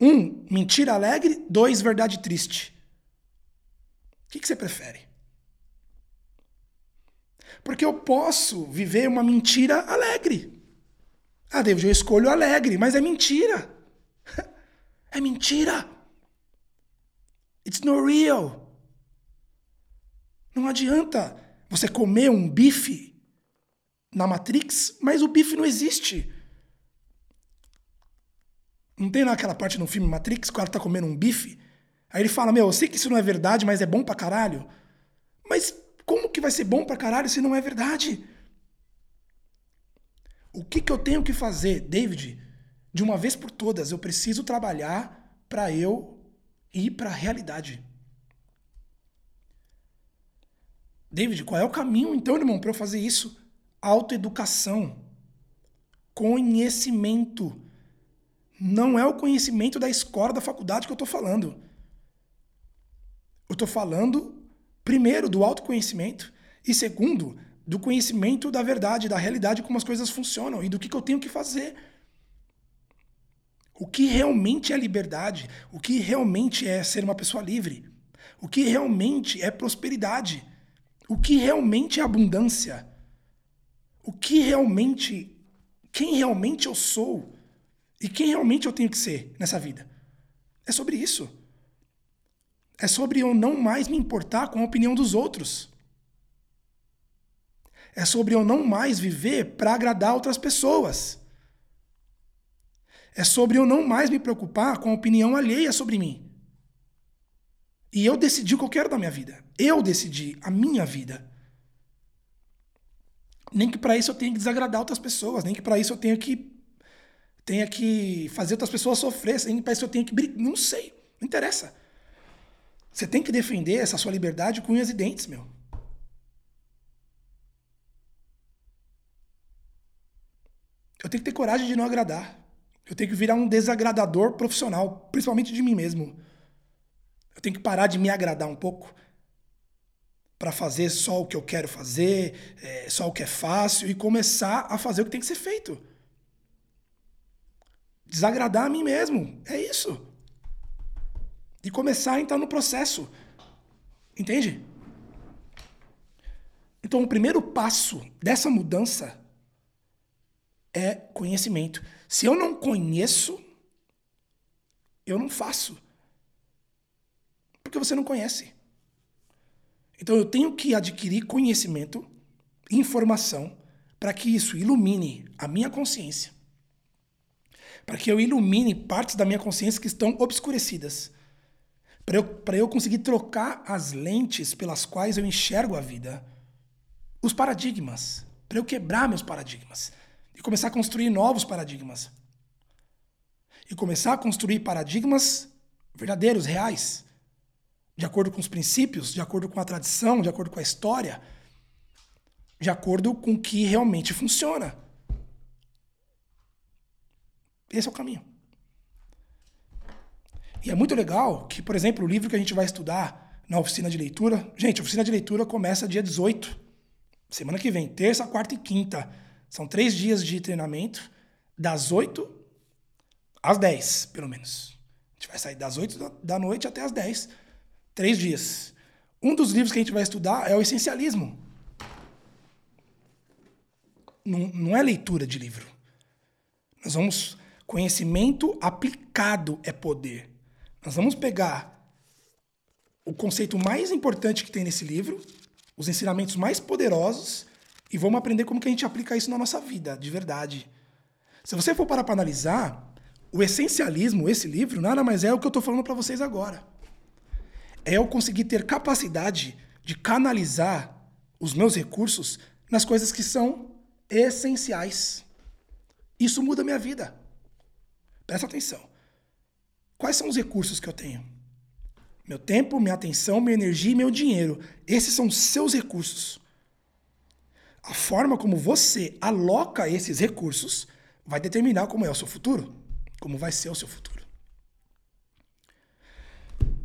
Um, mentira alegre. Dois, verdade triste. O que, que você prefere? Porque eu posso viver uma mentira alegre. Ah, David, eu escolho alegre, mas é mentira. É mentira. It's not real. Não adianta você comer um bife na Matrix, mas o bife não existe. Não tem naquela parte no filme Matrix que o cara tá comendo um bife? Aí ele fala: Meu, eu sei que isso não é verdade, mas é bom pra caralho. Mas como que vai ser bom pra caralho se não é verdade? O que, que eu tenho que fazer, David? De uma vez por todas, eu preciso trabalhar para eu ir para a realidade. David, qual é o caminho então, irmão, para eu fazer isso? Autoeducação. Conhecimento. Não é o conhecimento da escola, da faculdade que eu estou falando. Eu estou falando, primeiro, do autoconhecimento e, segundo, do conhecimento da verdade, da realidade, como as coisas funcionam e do que, que eu tenho que fazer. O que realmente é liberdade? O que realmente é ser uma pessoa livre? O que realmente é prosperidade? O que realmente é abundância? O que realmente. Quem realmente eu sou? E quem realmente eu tenho que ser nessa vida? É sobre isso. É sobre eu não mais me importar com a opinião dos outros. É sobre eu não mais viver para agradar outras pessoas. É sobre eu não mais me preocupar com a opinião alheia sobre mim. E eu decidi o que eu quero da minha vida. Eu decidi a minha vida. Nem que para isso eu tenha que desagradar outras pessoas, nem que para isso eu tenha que tenha que fazer outras pessoas sofrer, nem que para isso eu tenha que brigar, não sei, não interessa. Você tem que defender essa sua liberdade com unhas e dentes, meu. Eu tenho que ter coragem de não agradar. Eu tenho que virar um desagradador profissional, principalmente de mim mesmo. Eu tenho que parar de me agradar um pouco para fazer só o que eu quero fazer, é, só o que é fácil e começar a fazer o que tem que ser feito. Desagradar a mim mesmo. É isso. E começar a entrar no processo. Entende? Então, o primeiro passo dessa mudança é conhecimento. Se eu não conheço, eu não faço. Porque você não conhece. Então eu tenho que adquirir conhecimento, informação, para que isso ilumine a minha consciência. Para que eu ilumine partes da minha consciência que estão obscurecidas. Para eu, eu conseguir trocar as lentes pelas quais eu enxergo a vida. Os paradigmas. Para eu quebrar meus paradigmas. E começar a construir novos paradigmas. E começar a construir paradigmas verdadeiros, reais de acordo com os princípios, de acordo com a tradição, de acordo com a história, de acordo com o que realmente funciona. Esse é o caminho. E é muito legal que, por exemplo, o livro que a gente vai estudar na oficina de leitura. Gente, a oficina de leitura começa dia 18, semana que vem, terça, quarta e quinta. São três dias de treinamento, das 8 às 10, pelo menos. A gente vai sair das 8 da noite até as 10 Três dias. Um dos livros que a gente vai estudar é o Essencialismo. Não, não é leitura de livro. Nós vamos. Conhecimento aplicado é poder. Nós vamos pegar o conceito mais importante que tem nesse livro, os ensinamentos mais poderosos, e vamos aprender como que a gente aplica isso na nossa vida, de verdade. Se você for parar para analisar, o essencialismo, esse livro, nada mais é o que eu estou falando para vocês agora é eu conseguir ter capacidade de canalizar os meus recursos nas coisas que são essenciais. Isso muda a minha vida. Presta atenção. Quais são os recursos que eu tenho? Meu tempo, minha atenção, minha energia e meu dinheiro. Esses são seus recursos. A forma como você aloca esses recursos vai determinar como é o seu futuro, como vai ser o seu futuro.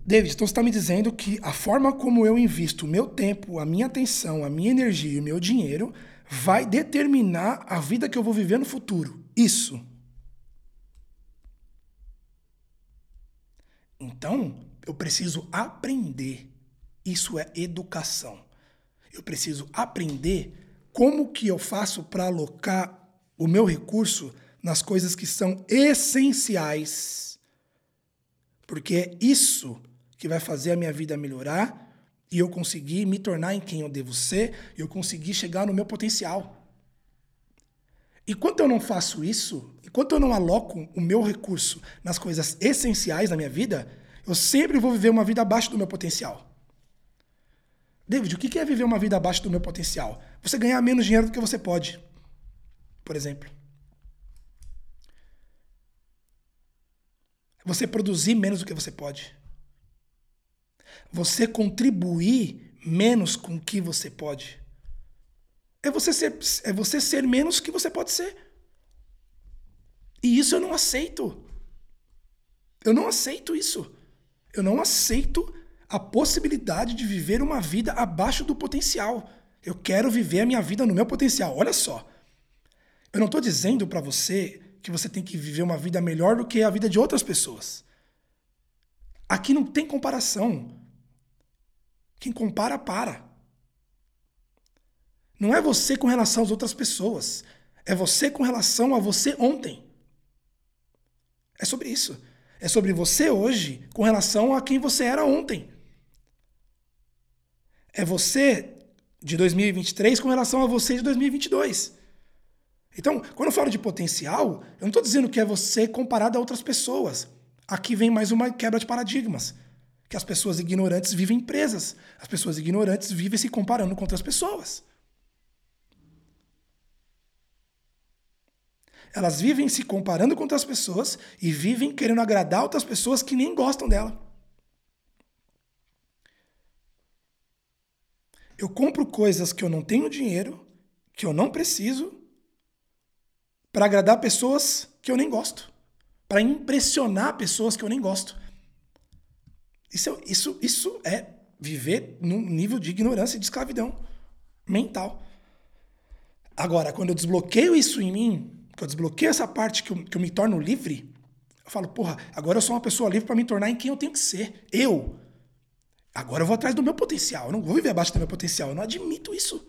David, então você está me dizendo que a forma como eu invisto o meu tempo, a minha atenção, a minha energia e o meu dinheiro vai determinar a vida que eu vou viver no futuro. Isso. Então, eu preciso aprender. Isso é educação. Eu preciso aprender como que eu faço para alocar o meu recurso nas coisas que são essenciais. Porque é isso que vai fazer a minha vida melhorar e eu conseguir me tornar em quem eu devo ser, e eu conseguir chegar no meu potencial. Enquanto eu não faço isso, enquanto eu não aloco o meu recurso nas coisas essenciais da minha vida, eu sempre vou viver uma vida abaixo do meu potencial. David, o que é viver uma vida abaixo do meu potencial? Você ganhar menos dinheiro do que você pode, por exemplo. Você produzir menos do que você pode. Você contribuir menos com o que você pode. É você ser, é você ser menos que você pode ser. E isso eu não aceito. Eu não aceito isso. Eu não aceito a possibilidade de viver uma vida abaixo do potencial. Eu quero viver a minha vida no meu potencial. Olha só. Eu não estou dizendo para você que você tem que viver uma vida melhor do que a vida de outras pessoas. Aqui não tem comparação. Quem compara, para. Não é você com relação às outras pessoas. É você com relação a você ontem. É sobre isso. É sobre você hoje com relação a quem você era ontem. É você de 2023 com relação a você de 2022. Então, quando eu falo de potencial, eu não estou dizendo que é você comparado a outras pessoas. Aqui vem mais uma quebra de paradigmas. Que as pessoas ignorantes vivem presas. As pessoas ignorantes vivem se comparando com outras pessoas. Elas vivem se comparando com outras pessoas e vivem querendo agradar outras pessoas que nem gostam dela. Eu compro coisas que eu não tenho dinheiro, que eu não preciso, para agradar pessoas que eu nem gosto, para impressionar pessoas que eu nem gosto. Isso, isso, isso é viver num nível de ignorância e de escravidão mental. Agora, quando eu desbloqueio isso em mim, que eu desbloqueio essa parte que eu, que eu me torno livre, eu falo, porra, agora eu sou uma pessoa livre para me tornar em quem eu tenho que ser. Eu. Agora eu vou atrás do meu potencial. Eu não vou viver abaixo do meu potencial. Eu não admito isso.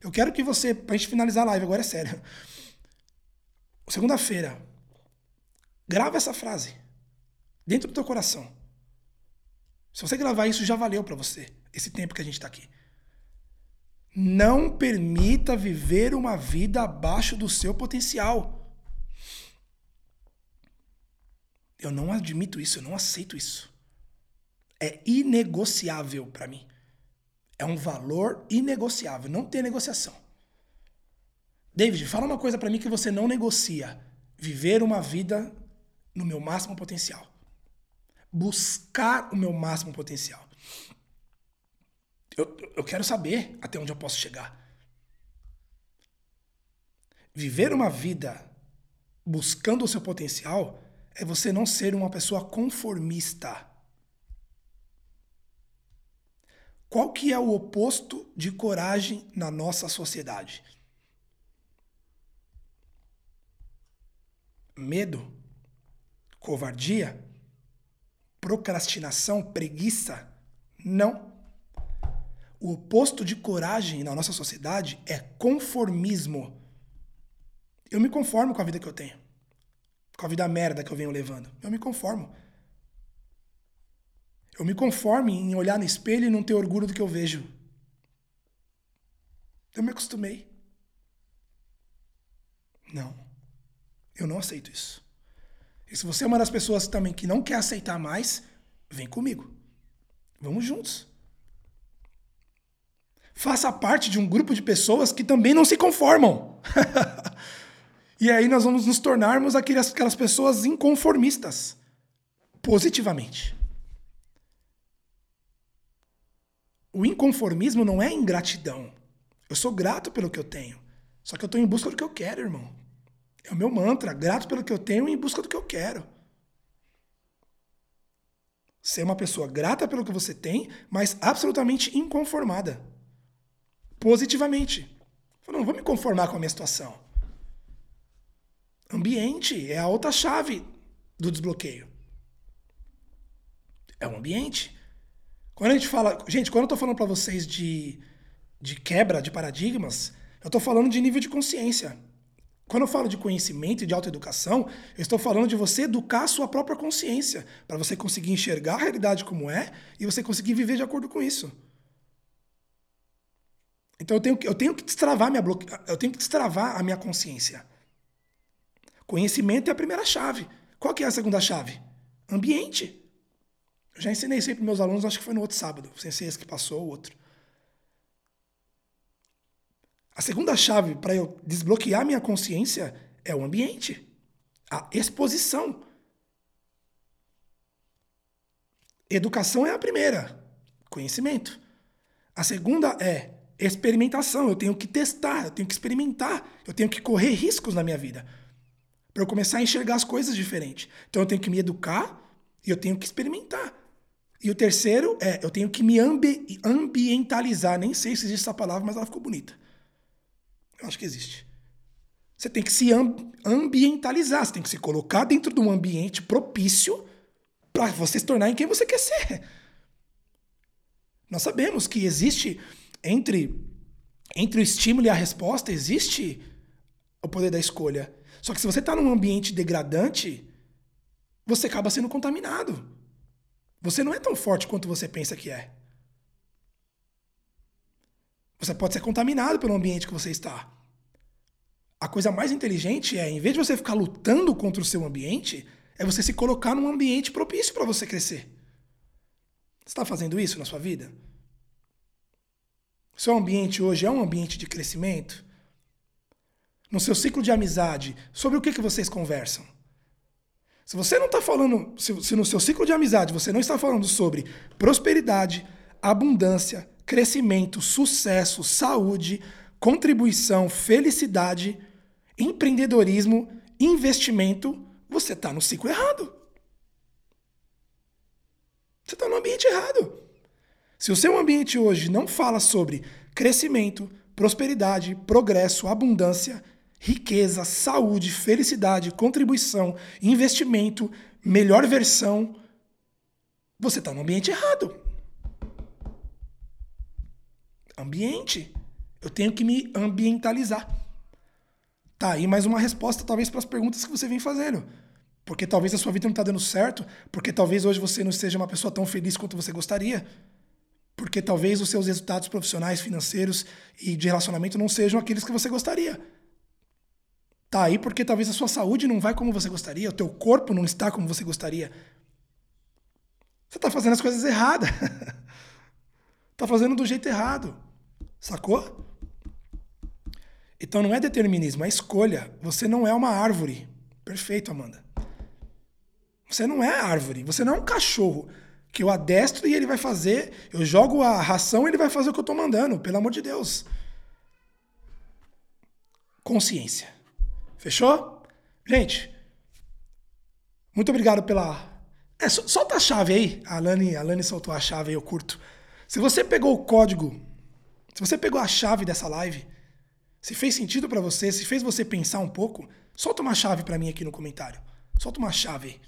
Eu quero que você, pra gente finalizar a live, agora é sério. Segunda-feira, grava essa frase dentro do teu coração. Se você gravar isso, já valeu para você esse tempo que a gente está aqui. Não permita viver uma vida abaixo do seu potencial. Eu não admito isso, eu não aceito isso. É inegociável para mim. É um valor inegociável, não tem negociação. David, fala uma coisa para mim que você não negocia. Viver uma vida no meu máximo potencial. Buscar o meu máximo potencial. Eu, eu quero saber até onde eu posso chegar. Viver uma vida buscando o seu potencial é você não ser uma pessoa conformista. Qual que é o oposto de coragem na nossa sociedade? medo, covardia, procrastinação, preguiça? Não. O oposto de coragem na nossa sociedade é conformismo. Eu me conformo com a vida que eu tenho. Com a vida merda que eu venho levando. Eu me conformo. Eu me conformo em olhar no espelho e não ter orgulho do que eu vejo. Eu me acostumei. Não. Eu não aceito isso. E se você é uma das pessoas também que não quer aceitar mais, vem comigo. Vamos juntos. Faça parte de um grupo de pessoas que também não se conformam. e aí nós vamos nos tornarmos aquelas, aquelas pessoas inconformistas. Positivamente. O inconformismo não é ingratidão. Eu sou grato pelo que eu tenho. Só que eu estou em busca do que eu quero, irmão. É o meu mantra, grato pelo que eu tenho e em busca do que eu quero. Ser uma pessoa grata pelo que você tem, mas absolutamente inconformada. Positivamente. Eu não vou me conformar com a minha situação. Ambiente é a outra chave do desbloqueio. É o ambiente. Quando a gente fala. Gente, quando eu estou falando para vocês de, de quebra de paradigmas, eu estou falando de nível de consciência. Quando eu falo de conhecimento e de autoeducação, eu estou falando de você educar a sua própria consciência, para você conseguir enxergar a realidade como é e você conseguir viver de acordo com isso. Então eu tenho, eu tenho que destravar minha bloque... eu tenho que destravar a minha consciência. Conhecimento é a primeira chave. Qual que é a segunda chave? Ambiente. Eu já ensinei sempre meus alunos, acho que foi no outro sábado, sem ser esse que passou, o outro. A segunda chave para eu desbloquear minha consciência é o ambiente, a exposição. Educação é a primeira, conhecimento. A segunda é experimentação. Eu tenho que testar, eu tenho que experimentar, eu tenho que correr riscos na minha vida para eu começar a enxergar as coisas diferentes. Então eu tenho que me educar e eu tenho que experimentar. E o terceiro é eu tenho que me ambi ambientalizar. Nem sei se existe essa palavra, mas ela ficou bonita. Eu acho que existe. Você tem que se ambientalizar, você tem que se colocar dentro de um ambiente propício para você se tornar em quem você quer ser. Nós sabemos que existe entre entre o estímulo e a resposta existe o poder da escolha. Só que se você está num ambiente degradante, você acaba sendo contaminado. Você não é tão forte quanto você pensa que é. Você pode ser contaminado pelo ambiente que você está. A coisa mais inteligente é, em vez de você ficar lutando contra o seu ambiente, é você se colocar num ambiente propício para você crescer. Você está fazendo isso na sua vida? Seu ambiente hoje é um ambiente de crescimento? No seu ciclo de amizade, sobre o que, que vocês conversam? Se você não está falando, se, se no seu ciclo de amizade você não está falando sobre prosperidade, abundância, crescimento, sucesso, saúde, contribuição, felicidade, empreendedorismo, investimento, você está no ciclo errado. Você está no ambiente errado. Se o seu ambiente hoje não fala sobre crescimento, prosperidade, progresso, abundância, riqueza, saúde, felicidade, contribuição, investimento, melhor versão, você está no ambiente errado. Ambiente. Eu tenho que me ambientalizar. Tá aí mais uma resposta, talvez, para as perguntas que você vem fazendo. Porque talvez a sua vida não está dando certo, porque talvez hoje você não seja uma pessoa tão feliz quanto você gostaria porque talvez os seus resultados profissionais, financeiros e de relacionamento não sejam aqueles que você gostaria. Tá aí porque talvez a sua saúde não vai como você gostaria, o teu corpo não está como você gostaria. Você está fazendo as coisas erradas. está fazendo do jeito errado. Sacou? Então não é determinismo, é escolha. Você não é uma árvore. Perfeito, Amanda. Você não é árvore, você não é um cachorro que eu adestro e ele vai fazer, eu jogo a ração e ele vai fazer o que eu estou mandando, pelo amor de Deus. Consciência. Fechou? Gente, muito obrigado pela. É, solta a chave aí. A Alane, a Alane soltou a chave aí, eu curto. Se você pegou o código, se você pegou a chave dessa live, se fez sentido para você, se fez você pensar um pouco, solta uma chave para mim aqui no comentário. Solta uma chave aí.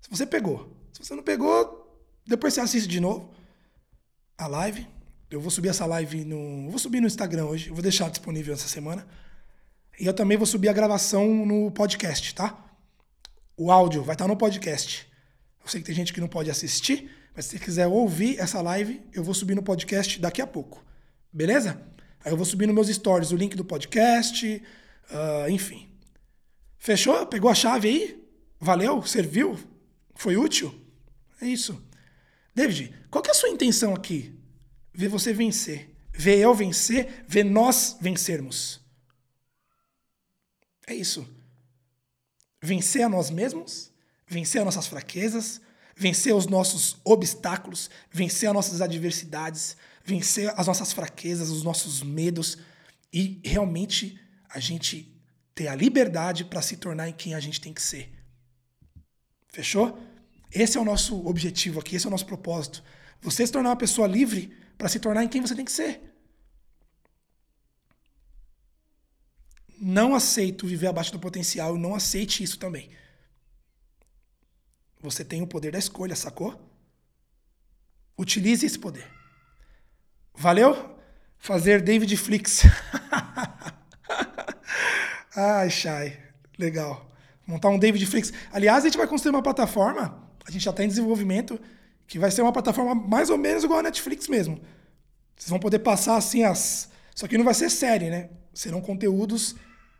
Se você pegou, se você não pegou, depois você assiste de novo a live. Eu vou subir essa live no. Vou subir no Instagram hoje. Eu vou deixar disponível essa semana. E eu também vou subir a gravação no podcast, tá? O áudio vai estar no podcast. Eu sei que tem gente que não pode assistir, mas se quiser ouvir essa live, eu vou subir no podcast daqui a pouco. Beleza? Aí eu vou subir nos meus stories o link do podcast, uh, enfim. Fechou? Pegou a chave aí? Valeu? Serviu? Foi útil? É isso. David, qual que é a sua intenção aqui? Ver você vencer. Ver eu vencer, ver nós vencermos. É isso. Vencer a nós mesmos, vencer as nossas fraquezas, vencer os nossos obstáculos, vencer as nossas adversidades, vencer as nossas fraquezas, os nossos medos e realmente a gente ter a liberdade para se tornar em quem a gente tem que ser. Fechou? Esse é o nosso objetivo aqui, esse é o nosso propósito. Você se tornar uma pessoa livre para se tornar em quem você tem que ser. Não aceito viver abaixo do potencial e não aceite isso também. Você tem o poder da escolha, sacou? Utilize esse poder. Valeu? Fazer David Flix. Ai, Shai. Legal. Montar um David Flix. Aliás, a gente vai construir uma plataforma a gente já está em desenvolvimento, que vai ser uma plataforma mais ou menos igual a Netflix mesmo. Vocês vão poder passar assim as. Só que não vai ser série, né? Serão conteúdos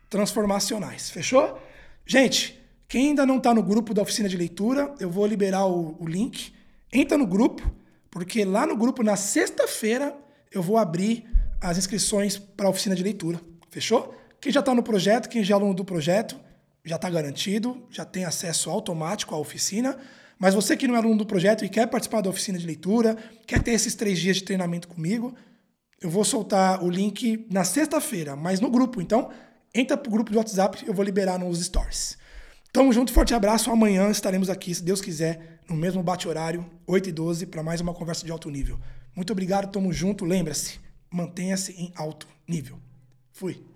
transformacionais. Fechou? Gente, Quem ainda não está no grupo da oficina de leitura, eu vou liberar o, o link. Entra no grupo, porque lá no grupo, na sexta-feira, eu vou abrir as inscrições para a oficina de leitura. Fechou? Quem já está no projeto, quem já é aluno do projeto, já está garantido, já tem acesso automático à oficina. Mas você que não é aluno do projeto e quer participar da oficina de leitura, quer ter esses três dias de treinamento comigo, eu vou soltar o link na sexta-feira, mas no grupo. Então, entra pro grupo de WhatsApp, eu vou liberar nos stories. Tamo junto, forte abraço. Amanhã estaremos aqui, se Deus quiser, no mesmo bate-horário, 8 e 12, para mais uma conversa de alto nível. Muito obrigado, tamo junto. Lembra-se, mantenha-se em alto nível. Fui.